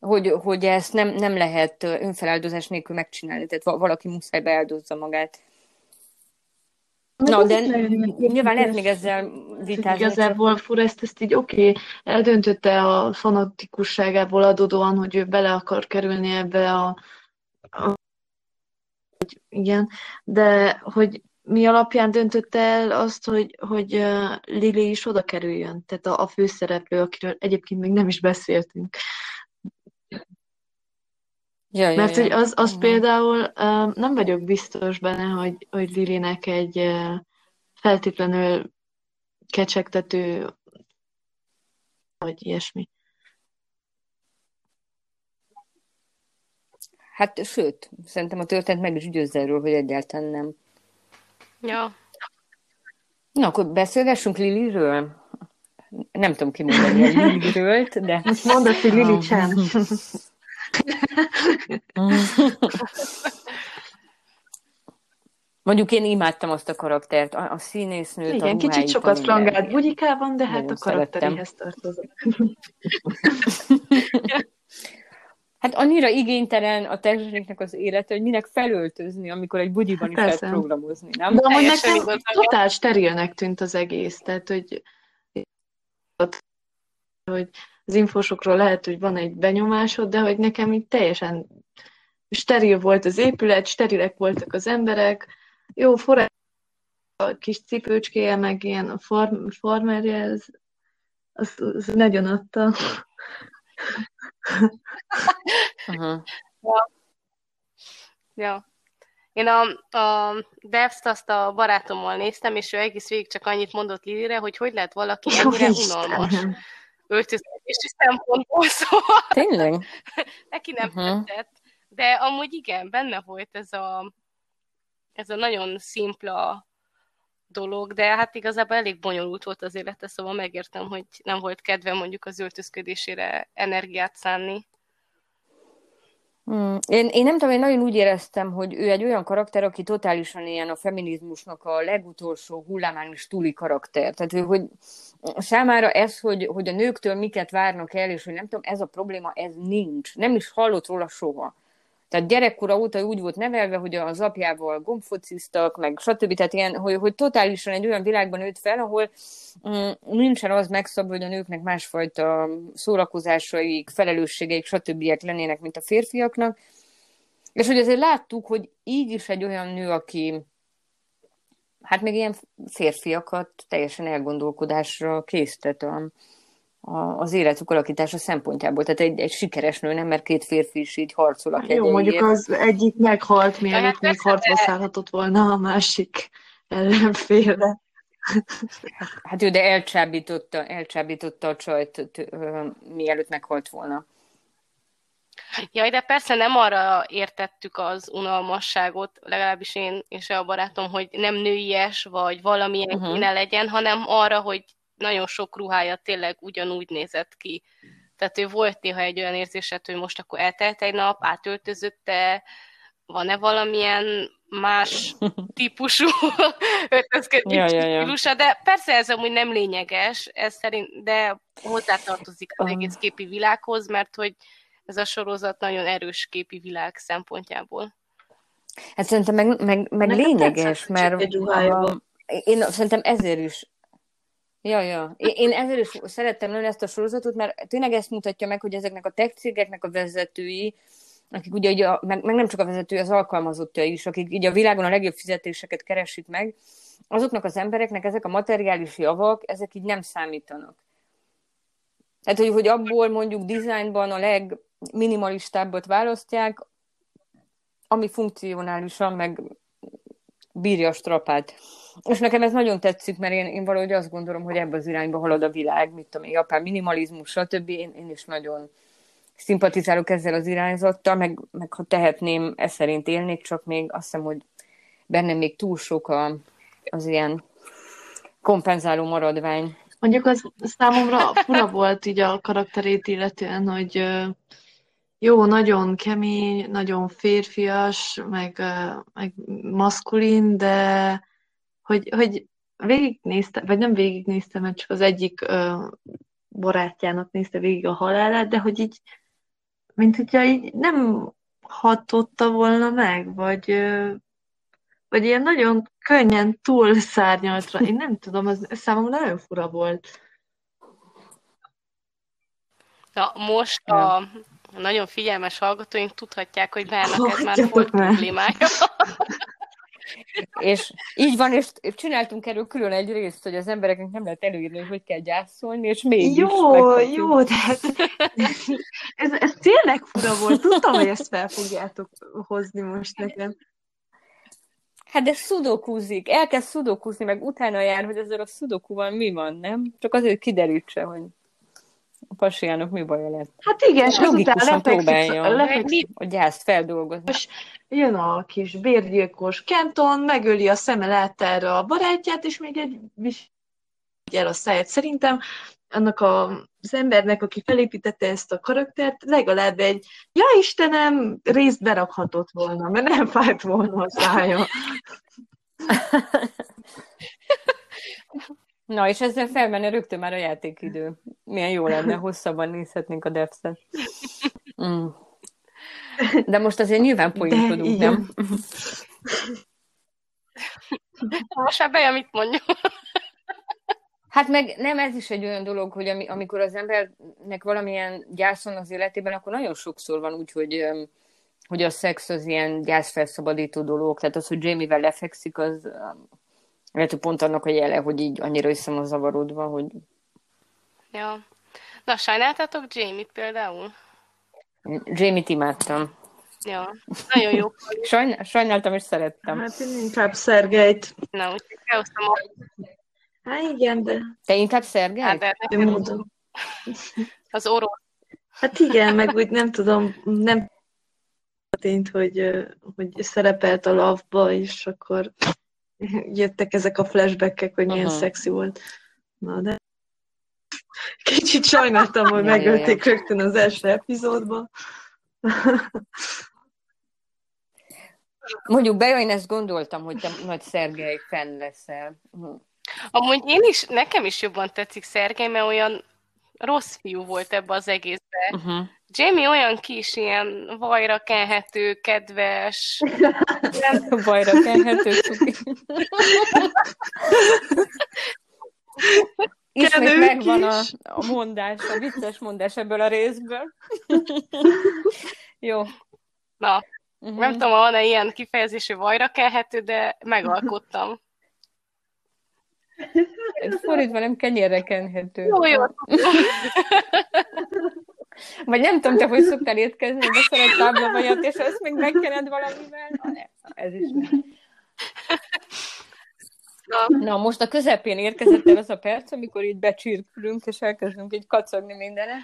hogy, hogy ezt nem, nem lehet önfeláldozás nélkül megcsinálni. Tehát valaki muszáj beáldozza magát. Na, de nyilván lehet még ezzel vitázni. Igazából Forrest ezt így oké, okay, eldöntötte a fanatikusságából adódóan, hogy ő bele akar kerülni ebbe a, a igen, de hogy mi alapján döntött el azt, hogy, hogy Lili is oda kerüljön? Tehát a, a főszereplő, akiről egyébként még nem is beszéltünk. Ja, ja, Mert ja. hogy az, az uh-huh. például nem vagyok biztos benne, hogy, hogy Lilinek egy feltétlenül kecsegtető vagy ilyesmi. Hát sőt, szerintem a történet meg is győzze erről, hogy egyáltalán nem. Ja. Na, akkor beszélgessünk Liliről. Nem tudom ki mondani a Liliről, de... Most mondd azt, hogy Lili Chan. Mondjuk én imádtam azt a karaktert, a, a színésznőt, Igen, a kicsit sokat flangált bugyikában, de hát a karakteréhez tartozik. Hát annyira igénytelen a testvérnek az élete, hogy minek felöltözni, amikor egy bugyiban is lehet programozni, nem? De amúgy nekem totál sterilnek tűnt az egész, tehát hogy, hogy az infósokról lehet, hogy van egy benyomásod, de hogy nekem így teljesen steril volt az épület, sterilek voltak az emberek, jó, forrás a kis cipőcskéje, meg ilyen a farm, farmerje, ez, az, az nagyon adta. Uh-huh. ja. ja. Én a, a Devs-t azt a barátommal néztem, és ő egész végig csak annyit mondott Lilire, hogy hogy lehet valaki ennyire unalmas öltözési szempontból, szóval Tényleg? neki nem uh-huh. tetszett. De amúgy igen, benne volt ez a, ez a nagyon szimpla dolog, de hát igazából elég bonyolult volt az élete, szóval megértem, hogy nem volt kedve mondjuk az öltözködésére energiát szánni. Hmm. Én, én nem tudom, én nagyon úgy éreztem, hogy ő egy olyan karakter, aki totálisan ilyen a feminizmusnak a legutolsó hullámán is túli karakter. Tehát, hogy számára ez, hogy, hogy a nőktől miket várnak el, és hogy nem tudom, ez a probléma, ez nincs. Nem is hallott róla soha. Tehát gyerekkora óta úgy volt nevelve, hogy az apjával gombfociztak, meg stb. Tehát ilyen, hogy, hogy totálisan egy olyan világban nőtt fel, ahol mm, nincsen az megszabva, hogy a nőknek másfajta szórakozásaik, felelősségeik, stb. lennének, mint a férfiaknak. És hogy azért láttuk, hogy így is egy olyan nő, aki hát még ilyen férfiakat teljesen elgondolkodásra késztet a, az életük alakítása szempontjából. Tehát egy, egy sikeres nő, nem, mert két férfi is így harcol a Jó, mondjuk az egyik meghalt, mielőtt hát még harcba szállhatott volna a másik ellenfélre. Hát jó, de elcsábította, elcsábította a csajt, mielőtt meghalt volna. Jaj, de persze nem arra értettük az unalmasságot, legalábbis én és a barátom, hogy nem nőies, vagy valamilyen uh-huh. kéne legyen, hanem arra, hogy nagyon sok ruhája tényleg ugyanúgy nézett ki. Tehát ő volt néha egy olyan érzéset, hogy most akkor eltelt egy nap, átöltözötte, van-e valamilyen más típusú öltözködés ja, ja, ja. stílusa, de persze ez amúgy nem lényeges, ez szerint, de hozzátartozik az egész képi világhoz, mert hogy ez a sorozat nagyon erős képi világ szempontjából. Hát szerintem meg, meg, meg lényeges, mert a, én szerintem ezért is Ja, ja. Én ezért is szerettem nagyon ezt a sorozatot, mert tényleg ezt mutatja meg, hogy ezeknek a tech cégeknek a vezetői, akik ugye, ugye meg, meg nem csak a vezető, az alkalmazottja is, akik így a világon a legjobb fizetéseket keresik meg, azoknak az embereknek ezek a materiális javak, ezek így nem számítanak. Tehát, hogy, hogy abból mondjuk dizájnban a legminimalistábbat választják, ami funkcionálisan meg bírja a strapát. És nekem ez nagyon tetszik, mert én, én valahogy azt gondolom, hogy ebbe az irányba halad a világ, mit tudom én, japán minimalizmus, stb. Én, én is nagyon szimpatizálok ezzel az irányzattal, meg, meg ha tehetném, ez szerint élnék, csak még azt hiszem, hogy bennem még túl sok a, az ilyen kompenzáló maradvány. Mondjuk az számomra fura volt így a karakterét illetően, hogy jó, nagyon kemény, nagyon férfias, meg, meg maszkulin, de hogy, hogy végignézte, vagy nem végignézte, mert csak az egyik ö, barátjának nézte végig a halálát, de hogy így, mint hogyha így nem hatotta volna meg, vagy, ö, vagy ilyen nagyon könnyen túl szárnyaltra. Én nem tudom, az számomra nagyon fura volt. Na, most a nagyon figyelmes hallgatóink tudhatják, hogy Bernak ez már volt problémája. és így van, és csináltunk erről külön egy részt, hogy az embereknek nem lehet előírni, hogy hogy kell gyászolni, és mégis Jó, jó, de hát ez, ez tényleg fura volt. Tudtam, hogy ezt fel fogjátok hozni most nekem. Hát de szudokúzik, elkezd szudokúzni, meg utána jár, hogy ezzel a szudokúval mi van, nem? Csak azért kiderítse, hogy a pasiának mi baja lett. Hát igen, és azután próbálja lefekszik, a gyászt feldolgozni. és jön a kis bérgyilkos Kenton, megöli a szeme láttára a barátját, és még egy el a száját. Szerintem annak a, az embernek, aki felépítette ezt a karaktert, legalább egy, ja Istenem, részt berakhatott volna, mert nem fájt volna a szája. Na, és ezzel felmenne rögtön már a játékidő. Milyen jó lenne, hosszabban nézhetnénk a devszet. Mm. De most azért nyilván poénkodunk, nem? Most már bejön, mit mondjuk. Hát meg nem ez is egy olyan dolog, hogy ami, amikor az embernek valamilyen gyászon az életében, akkor nagyon sokszor van úgy, hogy, hogy a szex az ilyen gyászfelszabadító dolog. Tehát az, hogy Jamie-vel lefekszik, az lehet, hogy pont annak a jele, hogy így annyira össze van zavarodva, hogy Ja. Na, sajnáltatok Jamie-t például? Jamie-t imádtam. Ja, nagyon jó. Sajn, sajnáltam és szerettem. Hát én inkább Szergejt. Na, úgyhogy behoztam a... Hát igen, de Te inkább Szergej? Hát, de ő módon. az orosz. Hát igen, meg úgy nem tudom, nem történt, hogy, ö, hogy szerepelt a love és akkor jöttek ezek a flashbackek, hogy milyen Aha. szexi volt. Na, de kicsit sajnáltam, hogy megölték rögtön az első epizódban. Mondjuk be, én ezt gondoltam, hogy te nagy Szergej fenn leszel. Amúgy én is, nekem is jobban tetszik Szergej, mert olyan rossz fiú volt ebbe az egészbe. Uh-huh. Jamie olyan kis, ilyen vajra kenhető, kedves. Bajra kenhető cuki. Ismét megvan a, a mondás, a vicces mondás ebből a részből. Jó. Na, Uh-huh. nem tudom, van-e ilyen kifejezésű vajra kelhető, de megalkottam. Fordítva nem kenyérre kenhető. Jó, jó. Vagy nem tudom, te hogy szoktál étkezni, de szeret táblavajat, és ezt még megkened valamivel? Na, ne, ez is nem. Na, Na, most a közepén érkezett el az a perc, amikor így becsirkülünk, és elkezdünk így kacagni mindenre.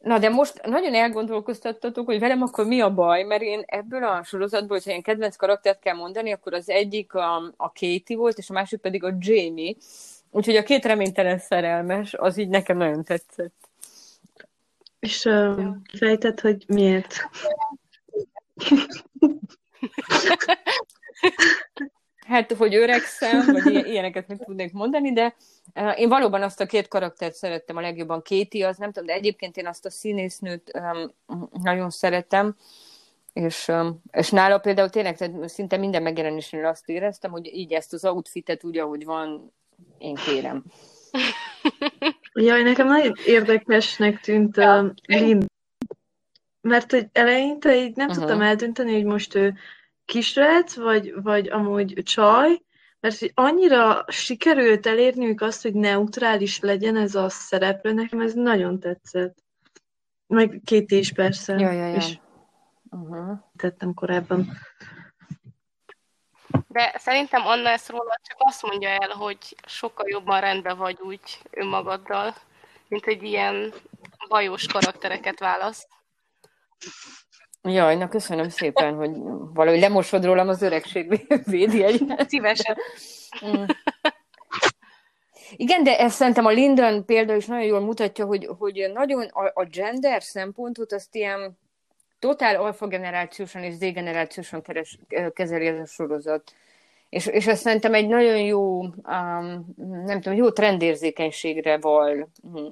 Na, de most nagyon elgondolkoztattatok, hogy velem akkor mi a baj, mert én ebből a sorozatból, hogyha ilyen kedvenc karaktert kell mondani, akkor az egyik a, a Katie volt, és a másik pedig a Jamie. Úgyhogy a két reménytelen szerelmes, az így nekem nagyon tetszett. És uh, fejtett, hogy miért? Hát, hogy öregszem, vagy ilyen- ilyeneket meg tudnék mondani, de uh, én valóban azt a két karaktert szerettem a legjobban. Katie, az nem tudom, de egyébként én azt a színésznőt nagyon szeretem, és, és nála például tényleg tehát szinte minden megjelenésnél azt éreztem, hogy így ezt az outfitet úgy, ahogy van, én kérem. Jaj, nekem nagyon érdekesnek tűnt a Lynn. Mert hogy eleinte így nem Aha. tudtam eldönteni, hogy most ő kisrác, vagy, vagy amúgy csaj, mert hogy annyira sikerült elérniük azt, hogy neutrális legyen ez a szereplő, nekem ez nagyon tetszett. Meg két is persze. Ja, ja, ja. És Uh-huh. tettem korábban. de szerintem Anna ezt róla csak azt mondja el, hogy sokkal jobban rendben vagy úgy önmagaddal, mint egy ilyen bajós karaktereket választ. Jaj, na köszönöm szépen, hogy valahogy lemosod rólam az öregség védjegyet. Szívesen. Mm. Igen, de ezt szerintem a Lyndon példa is nagyon jól mutatja, hogy, hogy nagyon a, a gender szempontot azt ilyen totál alfa generációsan és Z generációsan keres, kezeli ez a sorozat. És, és ezt szerintem egy nagyon jó, um, nem tudom, jó trendérzékenységre val, hm,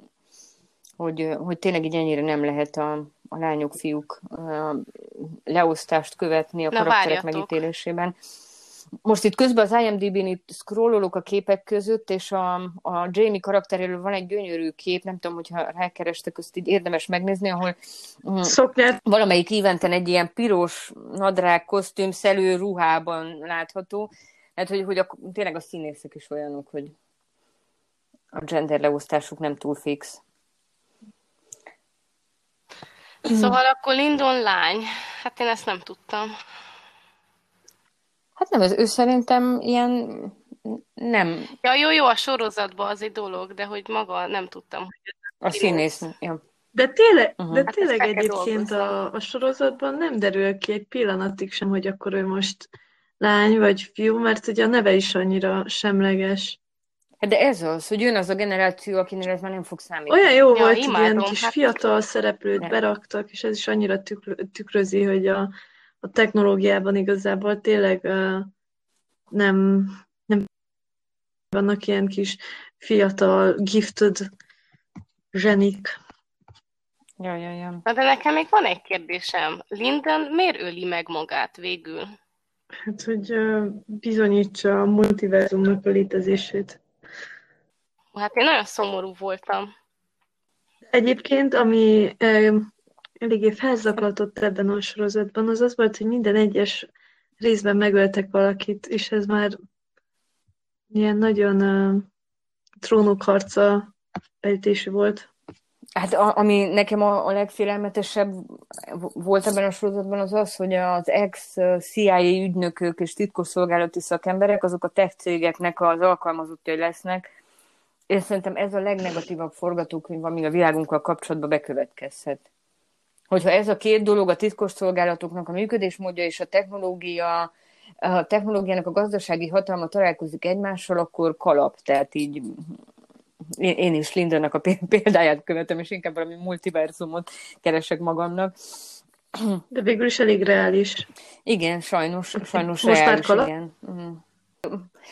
hogy, hogy tényleg így ennyire nem lehet a, a lányok, fiúk leosztást követni a Na, karakterek várjatok. megítélésében. most itt közben az IMDb-n itt scrollolok a képek között, és a, a Jamie karakteréről van egy gyönyörű kép, nem tudom, hogyha rákerestek, azt így érdemes megnézni, ahol mm, Szoknyát. valamelyik éventen egy ilyen piros nadrág kosztüm szelő ruhában látható. Hát, hogy, hogy a, tényleg a színészek is olyanok, hogy a gender leosztásuk nem túl fix. Szóval akkor Lindon lány. Hát én ezt nem tudtam. Hát nem, ez ő szerintem ilyen nem. Ja, jó, jó, a sorozatban az egy dolog, de hogy maga nem tudtam, hogy ez a színész. Ja. De tényleg, uh-huh. de hát tényleg hát egyébként a, a sorozatban nem derül ki egy pillanatig sem, hogy akkor ő most lány vagy fiú, mert ugye a neve is annyira semleges. Hát de ez az, hogy jön az a generáció, akinél ez már nem fog számítani. Olyan jó ja, volt, hogy ilyen kis hát... fiatal szereplőt nem. beraktak, és ez is annyira tükrözi, hogy a, a technológiában igazából tényleg uh, nem, nem vannak ilyen kis fiatal, gifted zsenik. Ja, ja, ja. Na de nekem még van egy kérdésem. Linden miért öli meg magát végül? Hát, hogy uh, bizonyítsa a multiverzumnak a létezését. Hát én nagyon szomorú voltam. Egyébként, ami uh, eléggé felzaklatott ebben a sorozatban, az az volt, hogy minden egyes részben megöltek valakit, és ez már ilyen nagyon uh, trónokharca ejtésű volt. Hát a, ami nekem a, a legfélelmetesebb volt ebben a sorozatban az az, hogy az ex-CIA ügynökök és titkosszolgálati szakemberek, azok a tech cégeknek az alkalmazottjai lesznek, és szerintem ez a legnegatívabb forgatókönyv, ami a világunkkal kapcsolatban bekövetkezhet hogyha ez a két dolog, a titkos szolgálatoknak a működésmódja és a technológia, a technológiának a gazdasági hatalma találkozik egymással, akkor kalap. Tehát így én is Lindennek a példáját követem, és inkább valami multiverzumot keresek magamnak. De végül is elég reális. Igen, sajnos, sajnos Most reális, kalap? igen.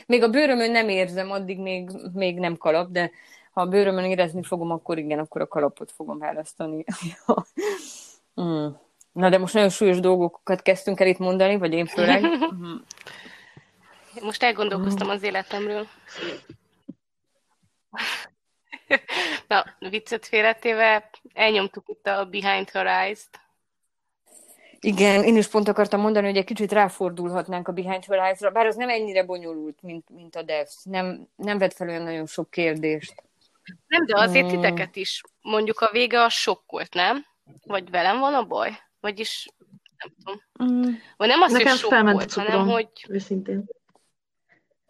Még a bőrömön nem érzem, addig még, még nem kalap, de ha a bőrömön érezni fogom, akkor igen, akkor a kalapot fogom választani. Mm. Na de most nagyon súlyos dolgokat kezdtünk el itt mondani, vagy én főleg. Most elgondolkoztam az életemről. Na, viccet félretéve, elnyomtuk itt a Behind Her Eyes-t. Igen, én is pont akartam mondani, hogy egy kicsit ráfordulhatnánk a Behind Her Eyes-ra, bár az nem ennyire bonyolult, mint, mint a Devs. Nem, nem vett fel olyan nagyon sok kérdést. Nem, de azért mm. titeket is. Mondjuk a vége a sokkolt, nem? Vagy velem van a baj? Vagyis nem tudom. Mm. Vagy nem az, Nekem hogy sok volt, hanem hogy... Őszintén.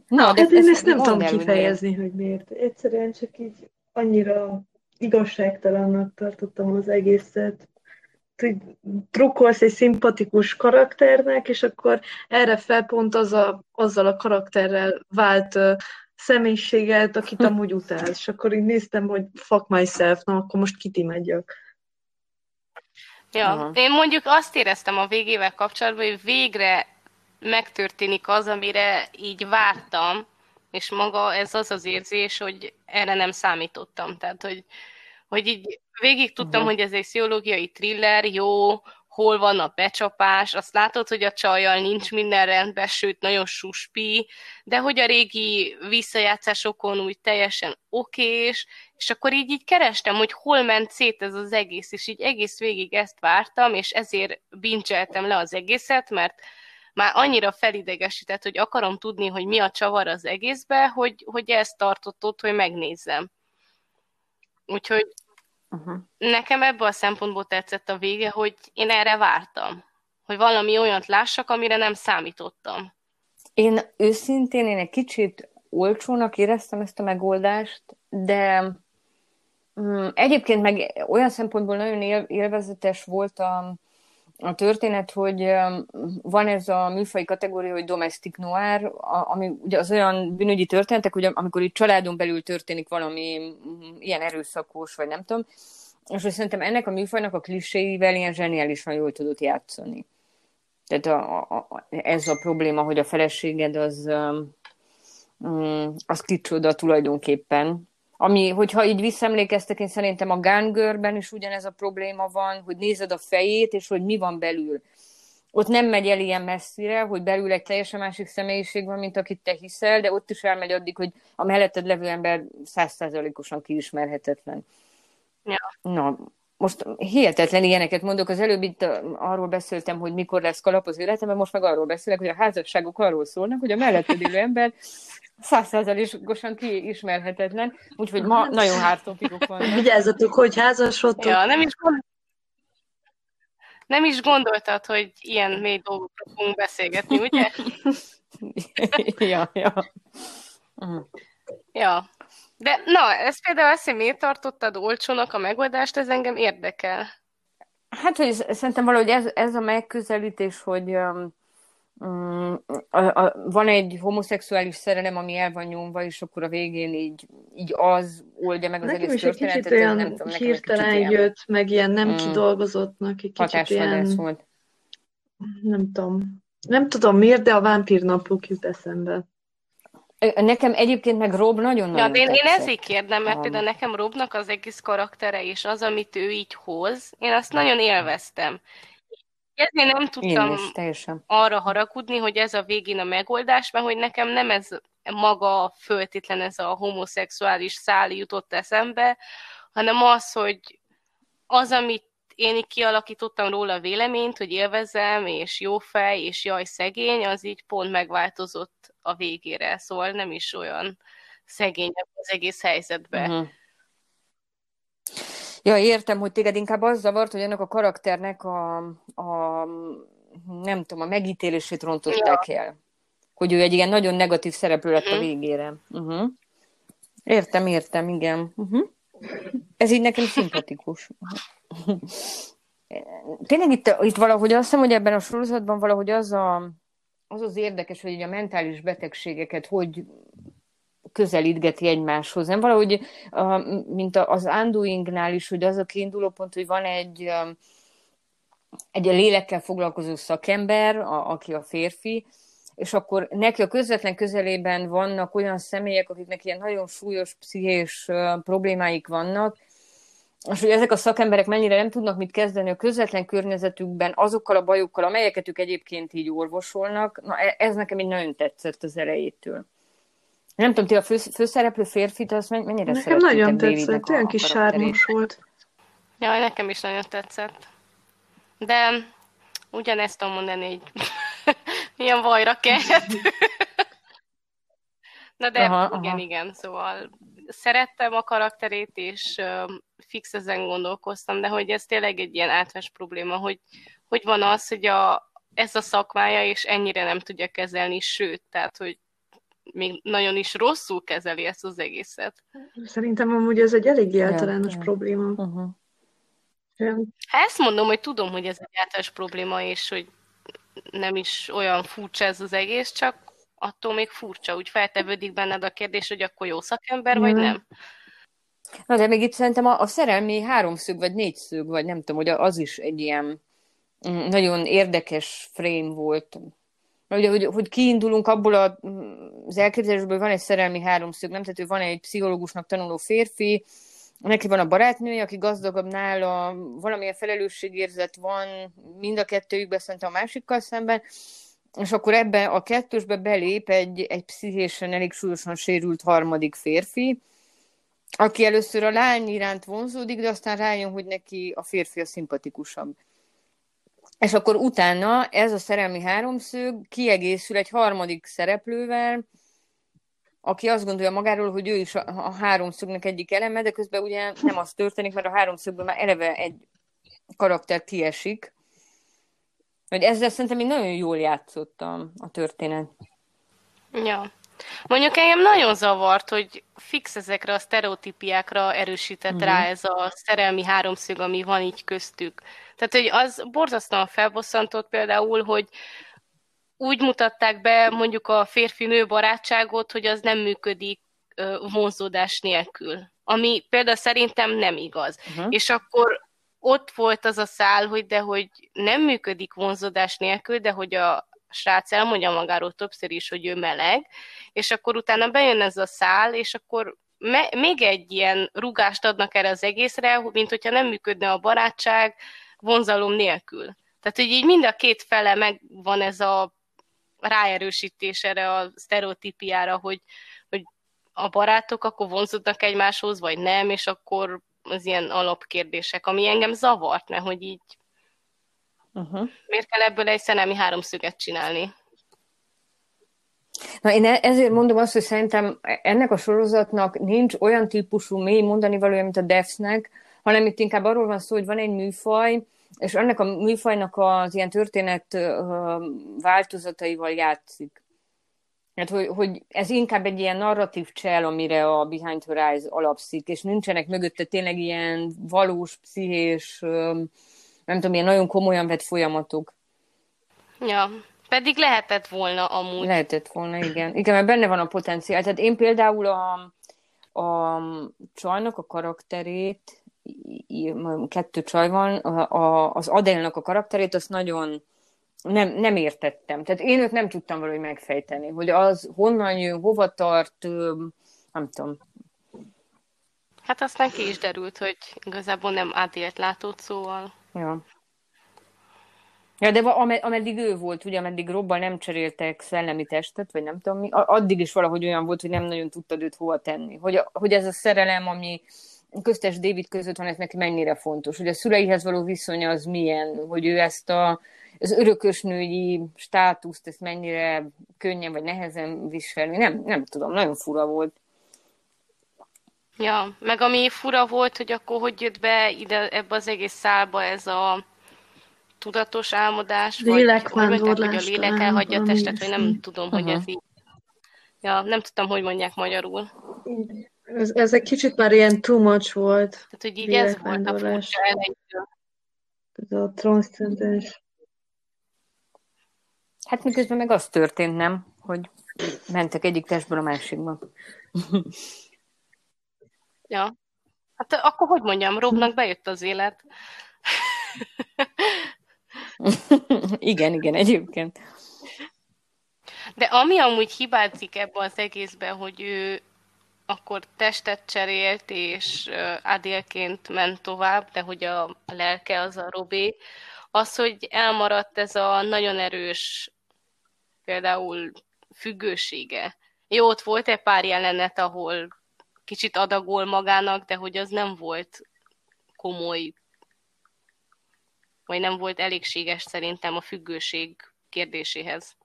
Na, de hát én ezt nem tudom kifejezni, hogy miért. Egyszerűen csak így annyira igazságtalannak tartottam az egészet. Hogy drukkolsz egy szimpatikus karakternek, és akkor erre fel pont az a, azzal a karakterrel vált uh, személyiséget, akit amúgy utálsz. És akkor így néztem, hogy fuck myself, na akkor most kitimedjak. Ja, uh-huh. én mondjuk azt éreztem a végével kapcsolatban, hogy végre megtörténik az, amire így vártam, és maga ez az az érzés, hogy erre nem számítottam. Tehát, hogy, hogy így végig tudtam, uh-huh. hogy ez egy pszichológiai thriller, jó, hol van a becsapás, azt látod, hogy a csajjal nincs minden rendben, sőt, nagyon suspi, de hogy a régi visszajátszásokon úgy teljesen okés, és akkor így, így kerestem, hogy hol ment szét ez az egész, és így egész végig ezt vártam, és ezért bincseltem le az egészet, mert már annyira felidegesített, hogy akarom tudni, hogy mi a csavar az egészbe, hogy, hogy ezt tartott ott, hogy megnézzem. Úgyhogy uh-huh. nekem ebből a szempontból tetszett a vége, hogy én erre vártam. Hogy valami olyat lássak, amire nem számítottam. Én őszintén, én egy kicsit olcsónak éreztem ezt a megoldást, de um, egyébként meg olyan szempontból nagyon él, élvezetes volt a, a történet, hogy van ez a műfai kategória, hogy domestic noir, ami ugye az olyan bűnügyi történetek, ugye, amikor itt családon belül történik valami ilyen erőszakos, vagy nem tudom, és hogy szerintem ennek a műfajnak a kliséivel ilyen zseniálisan jól tudott játszani. Tehát a, a, ez a probléma, hogy a feleséged az, um, az kicsoda tulajdonképpen, ami, hogyha így visszaemlékeztek, én szerintem a Gángörben is ugyanez a probléma van, hogy nézed a fejét, és hogy mi van belül. ott nem megy el ilyen messzire, hogy belül egy teljesen másik személyiség van, mint akit te hiszel, de ott is elmegy addig, hogy a melletted levő ember százszázalékosan kiismerhetetlen. Ja. Na, most hihetetlen ilyeneket mondok. Az előbb itt arról beszéltem, hogy mikor lesz kalap az életemben, most meg arról beszélek, hogy a házasságok arról szólnak, hogy a melletted élő ember százszázalékosan kiismerhetetlen, úgyhogy ma nagyon hártopikok vannak. Vigyázzatok, hogy házasodtok. Ja, nem is. Nem is gondoltad, hogy ilyen mély dolgokról fogunk beszélgetni, ugye? ja, ja. Uh. Ja. De na, ez például azt, hogy miért tartottad olcsónak a megoldást, ez engem érdekel. Hát, hogy szerintem valahogy ez, ez a megközelítés, hogy um, um, a, a, van egy homoszexuális szerelem, ami el van nyomva, és akkor a végén így, így az oldja meg az Nekem egész is egy történetet. kicsit olyan nem tudom, nekem hirtelen kicsit ilyen jött, meg ilyen nem Mm. kidolgozottnak, egy kicsit ilyen, volt. nem tudom. Nem tudom miért, de a vámpírnapok jut eszembe. Nekem egyébként meg Rob nagyon-nagyon Ja, de én, én ezért kérdem, mert Um, például nekem Robnak az egész karaktere és az, amit ő így hoz, én azt nagyon élveztem. Ezért nem tudtam is, teljesen. arra haragudni, hogy ez a végén a megoldás, mert hogy nekem nem ez maga föltétlen ez a homoszexuális szál jutott eszembe, hanem az, hogy az, amit én így kialakítottam róla véleményt, hogy élvezem, és jó fej, és jaj szegény, az így pont megváltozott a végére, szóval nem is olyan szegényebb az egész helyzetbe. Uh-huh. Ja, értem, hogy téged inkább az zavart, hogy ennek a karakternek a, a nem tudom, a megítélését rontották el. Hogy ő egy ilyen nagyon negatív szereplő lett a Mhm. végére. Uh-huh. Értem, értem, igen. Uh-huh. Ez így nekem szimpatikus. Tényleg itt, itt valahogy azt hiszem, hogy ebben a sorozatban valahogy az a, az, az érdekes, hogy a mentális betegségeket hogy közelítgeti egymáshoz. Nem valahogy, mint az Undoingnál is, hogy az a kiinduló pont, hogy van egy, um, egy a lélekkel foglalkozó szakember, a, aki a férfi, és akkor neki a közvetlen közelében vannak olyan személyek, akiknek ilyen nagyon súlyos pszichés problémáik vannak, és hogy ezek a szakemberek mennyire nem tudnak mit kezdeni a közvetlen környezetükben azokkal a bajokkal, amelyeket ők egyébként így orvosolnak. Na, e- ez nekem így nagyon tetszett az elejétől. Nem tudom, ti a fő, főszereplő férfit, men- mennyire Nekem nagyon tetszett, olyan kis sármos volt. Ja, nekem is nagyon tetszett. De ugyanezt tudom mondani, hogy milyen vajra kellett. Na de Aha, igen, aha. igen, szóval szerettem a karakterét, és fix ezen gondolkoztam, de hogy ez tényleg egy ilyen általános probléma, hogy, hogy van az, hogy a, ez a szakmája, és ennyire nem tudja kezelni, sőt, tehát, hogy még nagyon is rosszul kezeli ezt az egészet. Szerintem amúgy ez egy eléggé Ja, általános ja. probléma. Uh-huh. Olyan- Hát ezt mondom, hogy tudom, hogy ez egy általános probléma, és hogy nem is olyan furcsa ez az egész, csak attól még furcsa, úgy feltevődik benned a kérdés, hogy akkor jó szakember, vagy Ja. nem. Na de még itt szerintem a, a szerelmi háromszög vagy négyszög, vagy nem tudom, hogy az is egy ilyen mm, nagyon érdekes frame volt. Mert ugye, hogy, hogy kiindulunk abból a, mm, az elképzelésből, van egy szerelmi háromszög, nem? Tehát ő van egy pszichológusnak tanuló férfi, neki van a barátnője, aki gazdagabb nála, valamilyen felelősségérzet van mind a kettőjükben, szerintem a másikkal szemben, és akkor ebbe a kettősbe belép egy, egy pszichésen elég súlyosan sérült harmadik férfi, aki először a lány iránt vonzódik, de aztán rájön, hogy neki a férfi a szimpatikusabb. És akkor utána ez a szerelmi háromszög kiegészül egy harmadik szereplővel, aki azt gondolja magáról, hogy ő is a, a háromszögnek egyik eleme, de közben ugye nem az történik, mert a háromszögből már eleve egy karakter kiesik. Hogy ezzel szerintem én nagyon jól játszottam a történet. Ja. Mondjuk engem nagyon zavart, hogy fix ezekre a sztereotípiákra erősített Mhm. rá ez a szerelmi háromszög, ami van így köztük. Tehát, hogy az borzasztóan felbosszantott például, hogy úgy mutatták be mondjuk a férfi-nő barátságot, hogy az nem működik vonzódás nélkül. Ami például szerintem nem igaz. Uh-huh. És akkor ott volt az a szál, hogy de hogy nem működik vonzódás nélkül, de hogy a srác elmondja magáról többször is, hogy ő meleg, és akkor utána bejön ez a szál, és akkor me- még egy ilyen rugást adnak erre az egészre, mint hogyha nem működne a barátság vonzalom nélkül. Tehát, hogy így mind a két fele megvan ez a ráerősítés erre a sztereotípiára, hogy, hogy a barátok akkor vonzódnak egymáshoz, vagy nem, és akkor az ilyen alapkérdések, ami engem zavart, mert hogy így uh-huh. miért kell ebből egy szenemi háromszöget csinálni? Na én e- ezért mondom azt, hogy szerintem ennek a sorozatnak nincs olyan típusú mély mondani valója, mint a Devsnek, hanem itt inkább arról van szó, hogy van egy műfaj, és ennek a műfajnak az ilyen történet változataival játszik. Hát, hogy, hogy ez inkább egy ilyen narratív csel, amire a Behind Her Eyes alapszik, és nincsenek mögötte tényleg ilyen valós, pszichés, nem tudom, ilyen nagyon komolyan vett folyamatok. Ja, pedig lehetett volna amúgy. Lehetett volna, igen. Igen, mert benne van a potenciál. Tehát én például a, a csajnak a karakterét, kettő csaj van, a, a, az Adélnak a karakterét, azt nagyon nem, nem értettem. Tehát én őt nem tudtam valahogy megfejteni, hogy az honnan jön, hova tart, nem tudom. Hát aztán ki is derült, hogy igazából nem Adélt látott, szóval. Ja. Ja, de ameddig ő volt, ugye, ameddig Robbal nem cseréltek szellemi testet, vagy nem tudom mi, addig is valahogy olyan volt, hogy nem nagyon tudtad őt hova tenni. Hogy, hogy ez a szerelem, ami köztes David között van, ez neki mennyire fontos. Hogy a szüleihez való viszony az milyen, hogy ő ezt a, az örökösnői státuszt, ezt mennyire könnyen vagy nehezen viseli. Nem, nem tudom, nagyon fura volt. Ja, meg ami fura volt, hogy akkor hogy jött be ide ebbe az egész szálba ez a tudatos álmodás, vagy, vagy, hogy a lélek elhagyja a testet, vagy nem tudom, hogy ez így. Ja, nem tudtam, hogy mondják magyarul. Ez, ez egy kicsit már ilyen too much volt. Tehát, hogy így ez volt a furcsa elejétől. Ez a transzcendens. Hát miközben meg az történt, nem? Hogy mentek egyik testből a másikba. ja. Hát akkor hogy mondjam, Robnak bejött az élet. igen, igen, egyébként. De ami amúgy hibázik ebben az egészben, hogy ő akkor testet cserélt, és Adélként ment tovább, de hogy a lelke az a Robé, az, hogy elmaradt ez a nagyon erős például függősége. Jó, ott volt egy pár jelenet, ahol kicsit adagol magának, de hogy az nem volt komoly vagy nem volt elégséges szerintem a függőség kérdéséhez.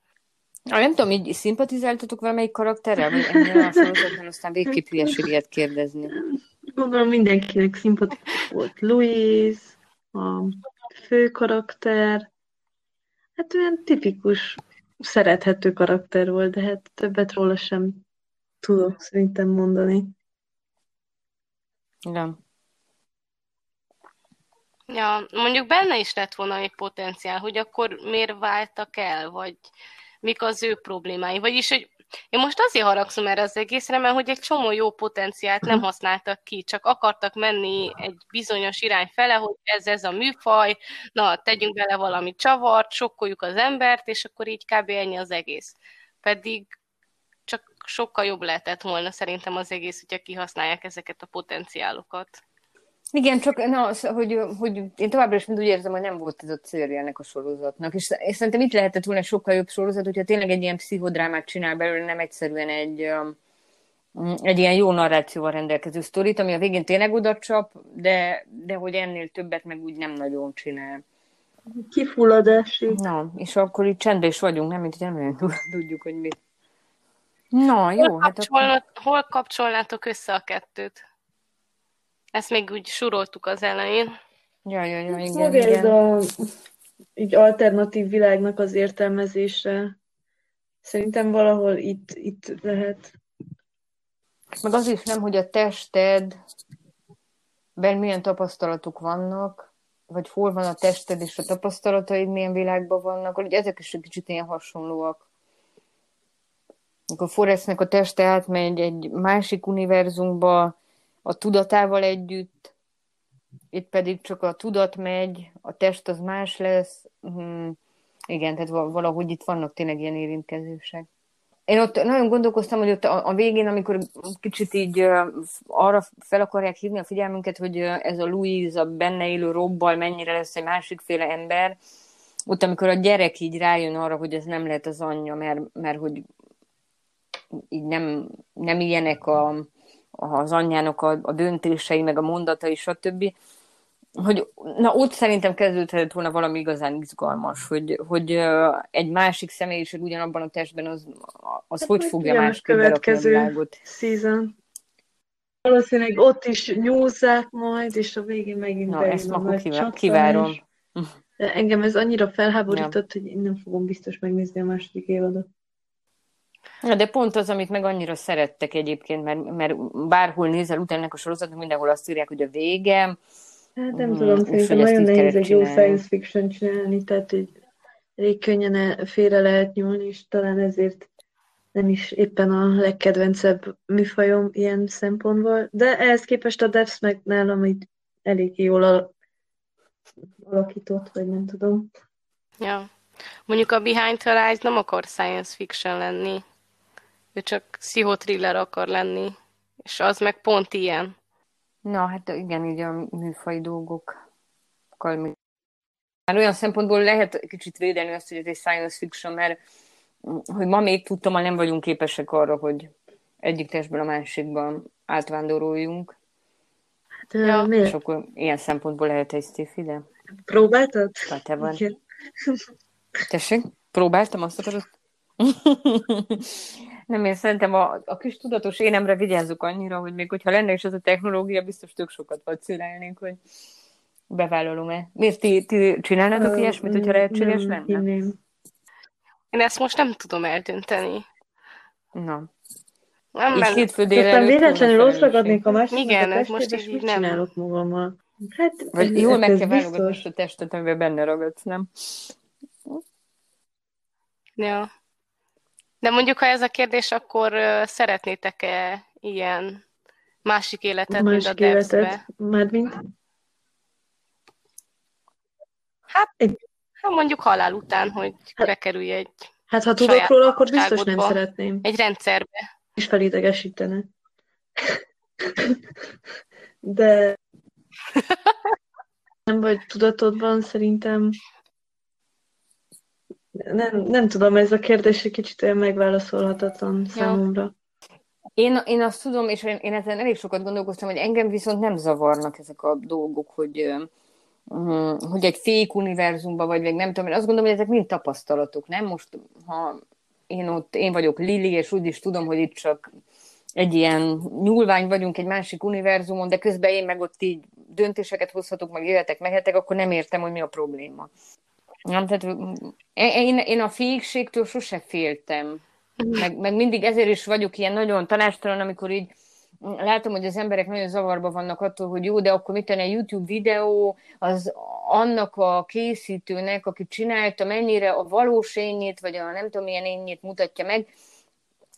Ah, nem tudom, így szimpatizáltatok valamelyik karakterrel, vagy ennél a sorozatban aztán végképp hülyeséget kérdezni. Gondolom mindenkinek szimpatikus volt Louise, a fő karakter. Hát olyan tipikus, szerethető karakter volt, de hát többet róla sem tudok szerintem mondani. Igen. Ja, mondjuk benne is lett volna egy potenciál, hogy akkor miért váltak el, vagy mik az ő problémái. Vagyis, hogy én most azért haragszom erre az egészre, mert hogy egy csomó jó potenciált nem használtak ki, csak akartak menni egy bizonyos irány fele, hogy ez ez a műfaj, na, tegyünk bele valami csavart, sokkoljuk az embert, és akkor így kb. ennyi az egész. Pedig csak sokkal jobb lehetett volna szerintem az egész, hogyha kihasználják ezeket a potenciálokat. Igen, csak na, hogy, hogy én továbbra is mind úgy érzem, hogy nem volt ez a célja ennek a sorozatnak. És, és szerintem itt lehetett volna sokkal jobb sorozat, hogyha tényleg egy ilyen pszichodrámát csinál belőle, nem egyszerűen egy, um, egy ilyen jó narrációval rendelkező sztorit, ami a végén tényleg oda csap, de, de hogy ennél többet meg úgy nem nagyon csinál. Kifulladási. Na, és akkor itt csendben is vagyunk, nem, mint hogy nem tudjuk, hogy mit. Na, jó. Hol, hát akkor... hol kapcsolnátok össze a kettőt? Ezt még úgy suroltuk az elején. Ja, ja, ja, igen, Maga igen. ez a így alternatív világnak az értelmezése szerintem valahol itt, itt lehet. Meg az is nem, hogy a tested ben milyen tapasztalatok vannak, vagy hol van a tested és a tapasztalataid milyen világban vannak, hogy ezek is egy kicsit ilyen hasonlóak. Amikor Forrestnek a teste átmegy egy másik univerzumba, a tudatával együtt, itt pedig csak a tudat megy, a test az más lesz. Hmm, igen, tehát valahogy itt vannak tényleg ilyen érintkezések. Én ott nagyon gondolkoztam, hogy ott a, a végén, amikor kicsit így uh, arra fel akarják hívni a figyelmünket, hogy uh, ez a Louise, a benne élő robbal mennyire lesz egy másikféle ember, ott, amikor a gyerek így rájön arra, hogy ez nem lehet az anyja, mert, mert hogy így nem, nem ilyenek a, az anyjának a, a döntései, meg a mondatai, stb., hogy na ott szerintem kezdődhetett volna valami igazán izgalmas, hogy, hogy egy másik személyiség ugyanabban a testben az, az hát, hogy fogja másképp következő a világot. Season. Valószínűleg ott is nyúzzák majd, és a végén megint Na, ezt ma kivá- kivárom. De engem ez annyira felháborított, ja. hogy én nem fogom biztos megnézni a második évadot. De pont az, amit meg annyira szerettek egyébként, mert, mert bárhol nézel utána a sorozatnak, mindenhol azt írják, hogy a vége. Hát nem mm, tudom, szerintem nagyon nehéz egy jó science fiction csinálni, tehát hogy elég könnyen félre lehet nyúlni, és talán ezért nem is éppen a legkedvencebb műfajom ilyen szempontból, de ehhez képest a Devs meg nálam így elég jól alakított, vagy nem tudom. Ja. Mondjuk a Behind the Eyes nem akar science fiction lenni. Ő csak pszichotriller akar lenni. És az meg pont ilyen. Na, hát igen, így a műfai dolgok. Már olyan szempontból lehet kicsit védeni azt, hogy ez egy science fiction, mert hogy ma még tudtam, hogy nem vagyunk képesek arra, hogy egyik testből a másikban átvándoroljunk. Hát, ja. miért? És akkor ilyen szempontból lehet egy sci de... Próbáltad? van. Tessék? Próbáltam, azt akarod? nem, én szerintem a, a kis tudatos énemre vigyázzuk annyira, hogy még hogyha lenne is ez a technológia, biztos tök sokat vacilálnénk, hogy bevállalom-e. Miért ti, ti csinálnátok uh, ilyesmit, hogyha lehetséges lenne? Én ezt most nem tudom eldönteni. Na. Nem, és hétfő délelőtt... véletlenül ott ragadnék a másik Igen, ez most így mit nem. csinálok magammal? Hát, Vagy jól meg kell válogatni a testet, amiben benne ragadsz, nem? Ja. De mondjuk, ha ez a kérdés, akkor szeretnétek-e ilyen másik életet, másik mint a életet, Már mint? Hát, hát mondjuk halál után, hogy hát, bekerülj egy Hát ha tudok róla, akkor biztos nem szeretném. Egy rendszerbe. És felidegesítene. De nem vagy tudatodban, szerintem nem, nem tudom, ez a kérdés egy kicsit olyan megválaszolhatatlan ja. számomra. Én, én azt tudom, és én, én ezen elég sokat gondolkoztam, hogy engem viszont nem zavarnak ezek a dolgok, hogy, hogy egy fék univerzumban vagy, meg nem tudom, én azt gondolom, hogy ezek mind tapasztalatok, nem? Most, ha én ott, én vagyok Lili, és úgy is tudom, hogy itt csak egy ilyen nyúlvány vagyunk egy másik univerzumon, de közben én meg ott így döntéseket hozhatok, meg jöhetek, mehetek, akkor nem értem, hogy mi a probléma. Nem, tehát én, én a fékségtől sose féltem. Meg, meg mindig ezért is vagyok ilyen nagyon tanástalan, amikor így látom, hogy az emberek nagyon zavarba vannak attól, hogy jó, de akkor mit tenni a YouTube videó, az annak a készítőnek, aki csinálta, mennyire a valós énnyét, vagy a nem tudom milyen énnyét mutatja meg.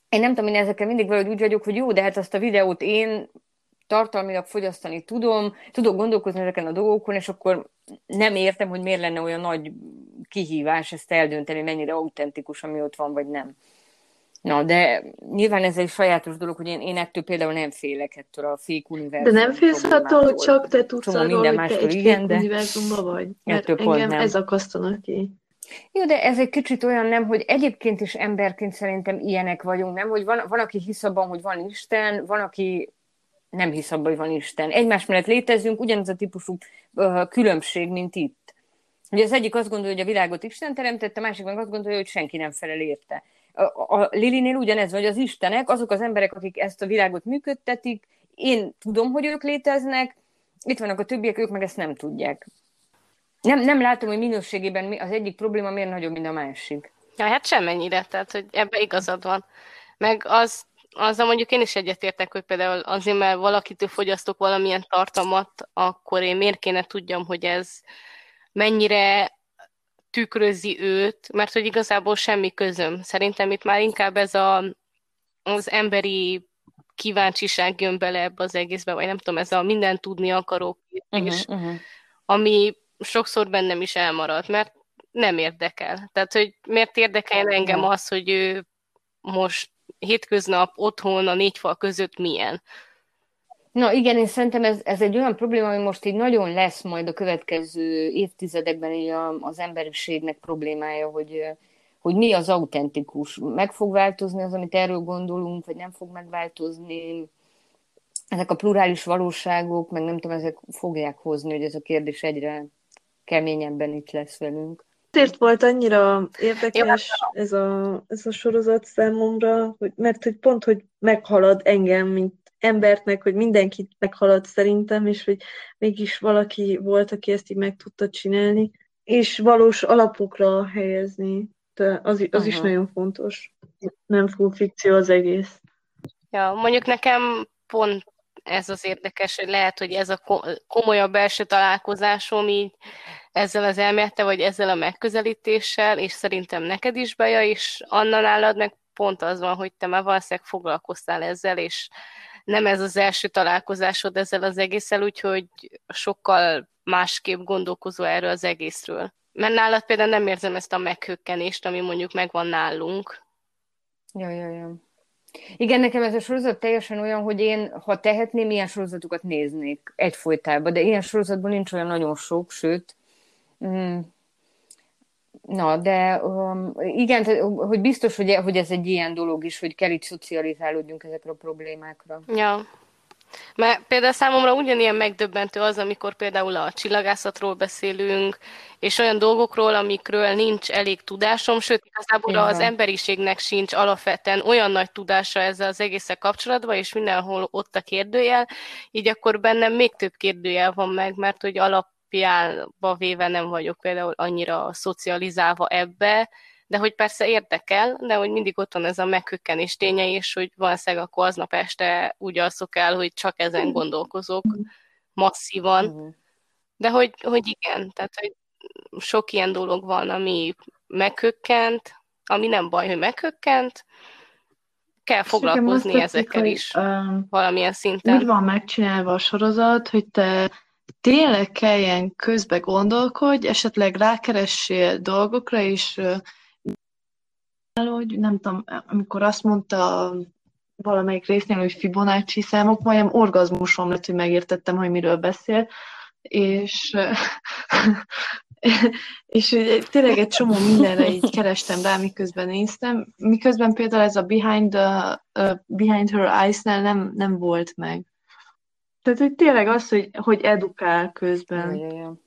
Én nem tudom, én ezekkel mindig valahogy úgy vagyok, hogy jó, de hát azt a videót én tartalmilag fogyasztani tudom, tudok gondolkozni ezeken a dolgokon, és akkor nem értem, hogy miért lenne olyan nagy kihívás ezt eldönteni, mennyire autentikus, ami ott van, vagy nem. Na, de nyilván ez egy sajátos dolog, hogy én, én ettől például nem félek ettől a fék univerzumban. De nem félsz attól, hogy csak te tudsz arról, minden hogy te egy igen, de univerzumban vagy? Mert engem nem. ez akasztanak ki. Jó, de ez egy kicsit olyan nem, hogy egyébként is emberként szerintem ilyenek vagyunk, nem? Hogy van, van aki hisz abban, hogy van Isten, van, aki nem hisz abban, hogy van Isten. Egymás mellett létezünk, ugyanaz a típusú különbség, mint itt. Ugye az egyik azt gondolja, hogy a világot Isten teremtette, a másik meg azt gondolja, hogy senki nem felel érte. A, a Lilinél ugyanez, hogy az Istenek, azok az emberek, akik ezt a világot működtetik, én tudom, hogy ők léteznek, itt vannak a többiek, ők meg ezt nem tudják. Nem, nem látom, hogy minőségében az egyik probléma miért nagyobb, mint a másik. Ja, hát semmennyire, tehát hogy ebbe igazad van. Meg az azzal mondjuk én is egyetértek, hogy például azért, mert valakitől fogyasztok valamilyen tartalmat, akkor én miért kéne tudjam, hogy ez mennyire tükrözi őt, mert hogy igazából semmi közöm. Szerintem itt már inkább ez a, az emberi kíváncsiság jön bele ebbe az egészbe, vagy nem tudom, ez a minden tudni akaró képés, uh-huh, uh-huh. ami sokszor bennem is elmarad, mert nem érdekel. Tehát, hogy miért érdekel engem az, hogy ő most hétköznap otthon a négy fal között milyen. Na igen, én szerintem ez, ez egy olyan probléma, ami most így nagyon lesz majd a következő évtizedekben így az emberiségnek problémája, hogy, hogy mi az autentikus. Meg fog változni az, amit erről gondolunk, vagy nem fog megváltozni. Ezek a plurális valóságok, meg nem tudom, ezek fogják hozni, hogy ez a kérdés egyre keményebben itt lesz velünk. Ezért volt annyira érdekes ez a, ez a sorozat számomra, hogy, mert hogy pont, hogy meghalad engem, mint embertnek, hogy mindenkit meghalad szerintem, és hogy mégis valaki volt, aki ezt így meg tudta csinálni, és valós alapokra helyezni. De az, az is nagyon fontos. Nem full fikció az egész. Ja, mondjuk nekem pont ez az érdekes, hogy lehet, hogy ez a komolyabb belső találkozásom így ezzel az elmélete, vagy ezzel a megközelítéssel, és szerintem neked is beja, és Anna nálad meg pont az van, hogy te már valószínűleg foglalkoztál ezzel, és nem ez az első találkozásod ezzel az egésszel, úgyhogy sokkal másképp gondolkozó erről az egészről. Mert nálad például nem érzem ezt a meghökkenést, ami mondjuk megvan nálunk. Ja, ja, ja. Igen, nekem ez a sorozat teljesen olyan, hogy én, ha tehetném, ilyen sorozatokat néznék egyfolytában, de ilyen sorozatban nincs olyan nagyon sok, sőt, mm, Na, de um, igen, hogy biztos, hogy, hogy ez egy ilyen dolog is, hogy kell itt szocializálódjunk ezekre a problémákra. Ja. Mert például számomra ugyanilyen megdöbbentő az, amikor például a csillagászatról beszélünk, és olyan dolgokról, amikről nincs elég tudásom, sőt, igazából az emberiségnek sincs alapvetően olyan nagy tudása ezzel az egészek kapcsolatban, és mindenhol ott a kérdőjel, így akkor bennem még több kérdőjel van meg, mert hogy alap alapjába véve nem vagyok például annyira szocializálva ebbe, de hogy persze érdekel, de hogy mindig ott van ez a meghökkenés ténye, és hogy valószínűleg akkor aznap este úgy alszok el, hogy csak ezen gondolkozok masszívan. De hogy, hogy igen, tehát hogy sok ilyen dolog van, ami meghökkent, ami nem baj, hogy meghökkent, kell foglalkozni ezekkel is um, valamilyen szinten. Úgy van megcsinálva a sorozat, hogy te tényleg kelljen közbe gondolkodj, esetleg rákeressél dolgokra, és hogy nem tudom, amikor azt mondta valamelyik résznél, hogy Fibonacci számok, majdnem orgazmusom lett, hogy megértettem, hogy miről beszél, és, és tényleg egy csomó mindenre így kerestem rá, miközben néztem, miközben például ez a Behind, the, uh, Behind Her Eyes-nál nem, nem volt meg. Tehát, hogy tényleg az, hogy, hogy edukál közben. Ja, ja.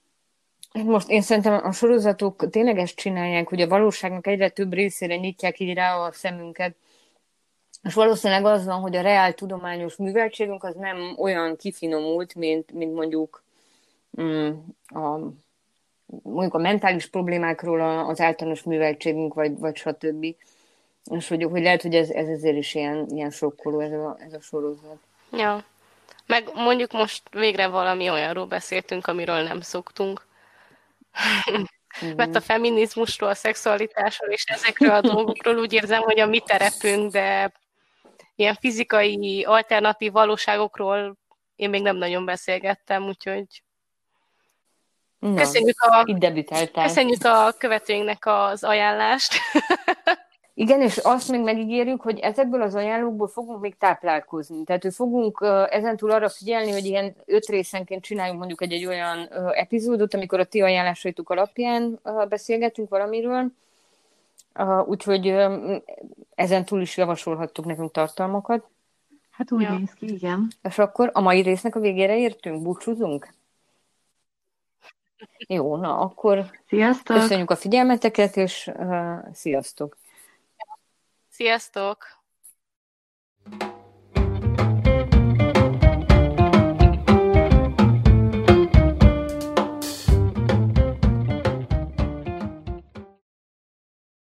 Most én szerintem a sorozatok tényleg ezt csinálják, hogy a valóságnak egyre több részére nyitják így rá a szemünket. És valószínűleg az van, hogy a reál tudományos műveltségünk az nem olyan kifinomult, mint, mint mondjuk mm, a, mondjuk a mentális problémákról az általános műveltségünk, vagy, vagy stb. És hogy, hogy lehet, hogy ez, ez ezért is ilyen, ilyen sokkoló ez a, ez a sorozat. Ja. Meg mondjuk most végre valami olyanról beszéltünk, amiről nem szoktunk. Mert a feminizmusról, a szexualitásról és ezekről a dolgokról úgy érzem, hogy a mi terepünk, de ilyen fizikai, alternatív valóságokról én még nem nagyon beszélgettem, úgyhogy Na, köszönjük, a, köszönjük a követőinknek az ajánlást. Igen, és azt még megígérjük, hogy ezekből az ajánlókból fogunk még táplálkozni. Tehát hogy fogunk ezentúl arra figyelni, hogy ilyen öt részenként csináljunk mondjuk egy, egy olyan epizódot, amikor a ti ajánlásaitok alapján beszélgetünk valamiről. Úgyhogy ezentúl is javasolhattuk nekünk tartalmakat. Hát úgy ja. néz ki, igen. És akkor a mai résznek a végére értünk, búcsúzunk? Jó, na akkor sziasztok. köszönjük a figyelmeteket, és uh, sziasztok! Sziasztok!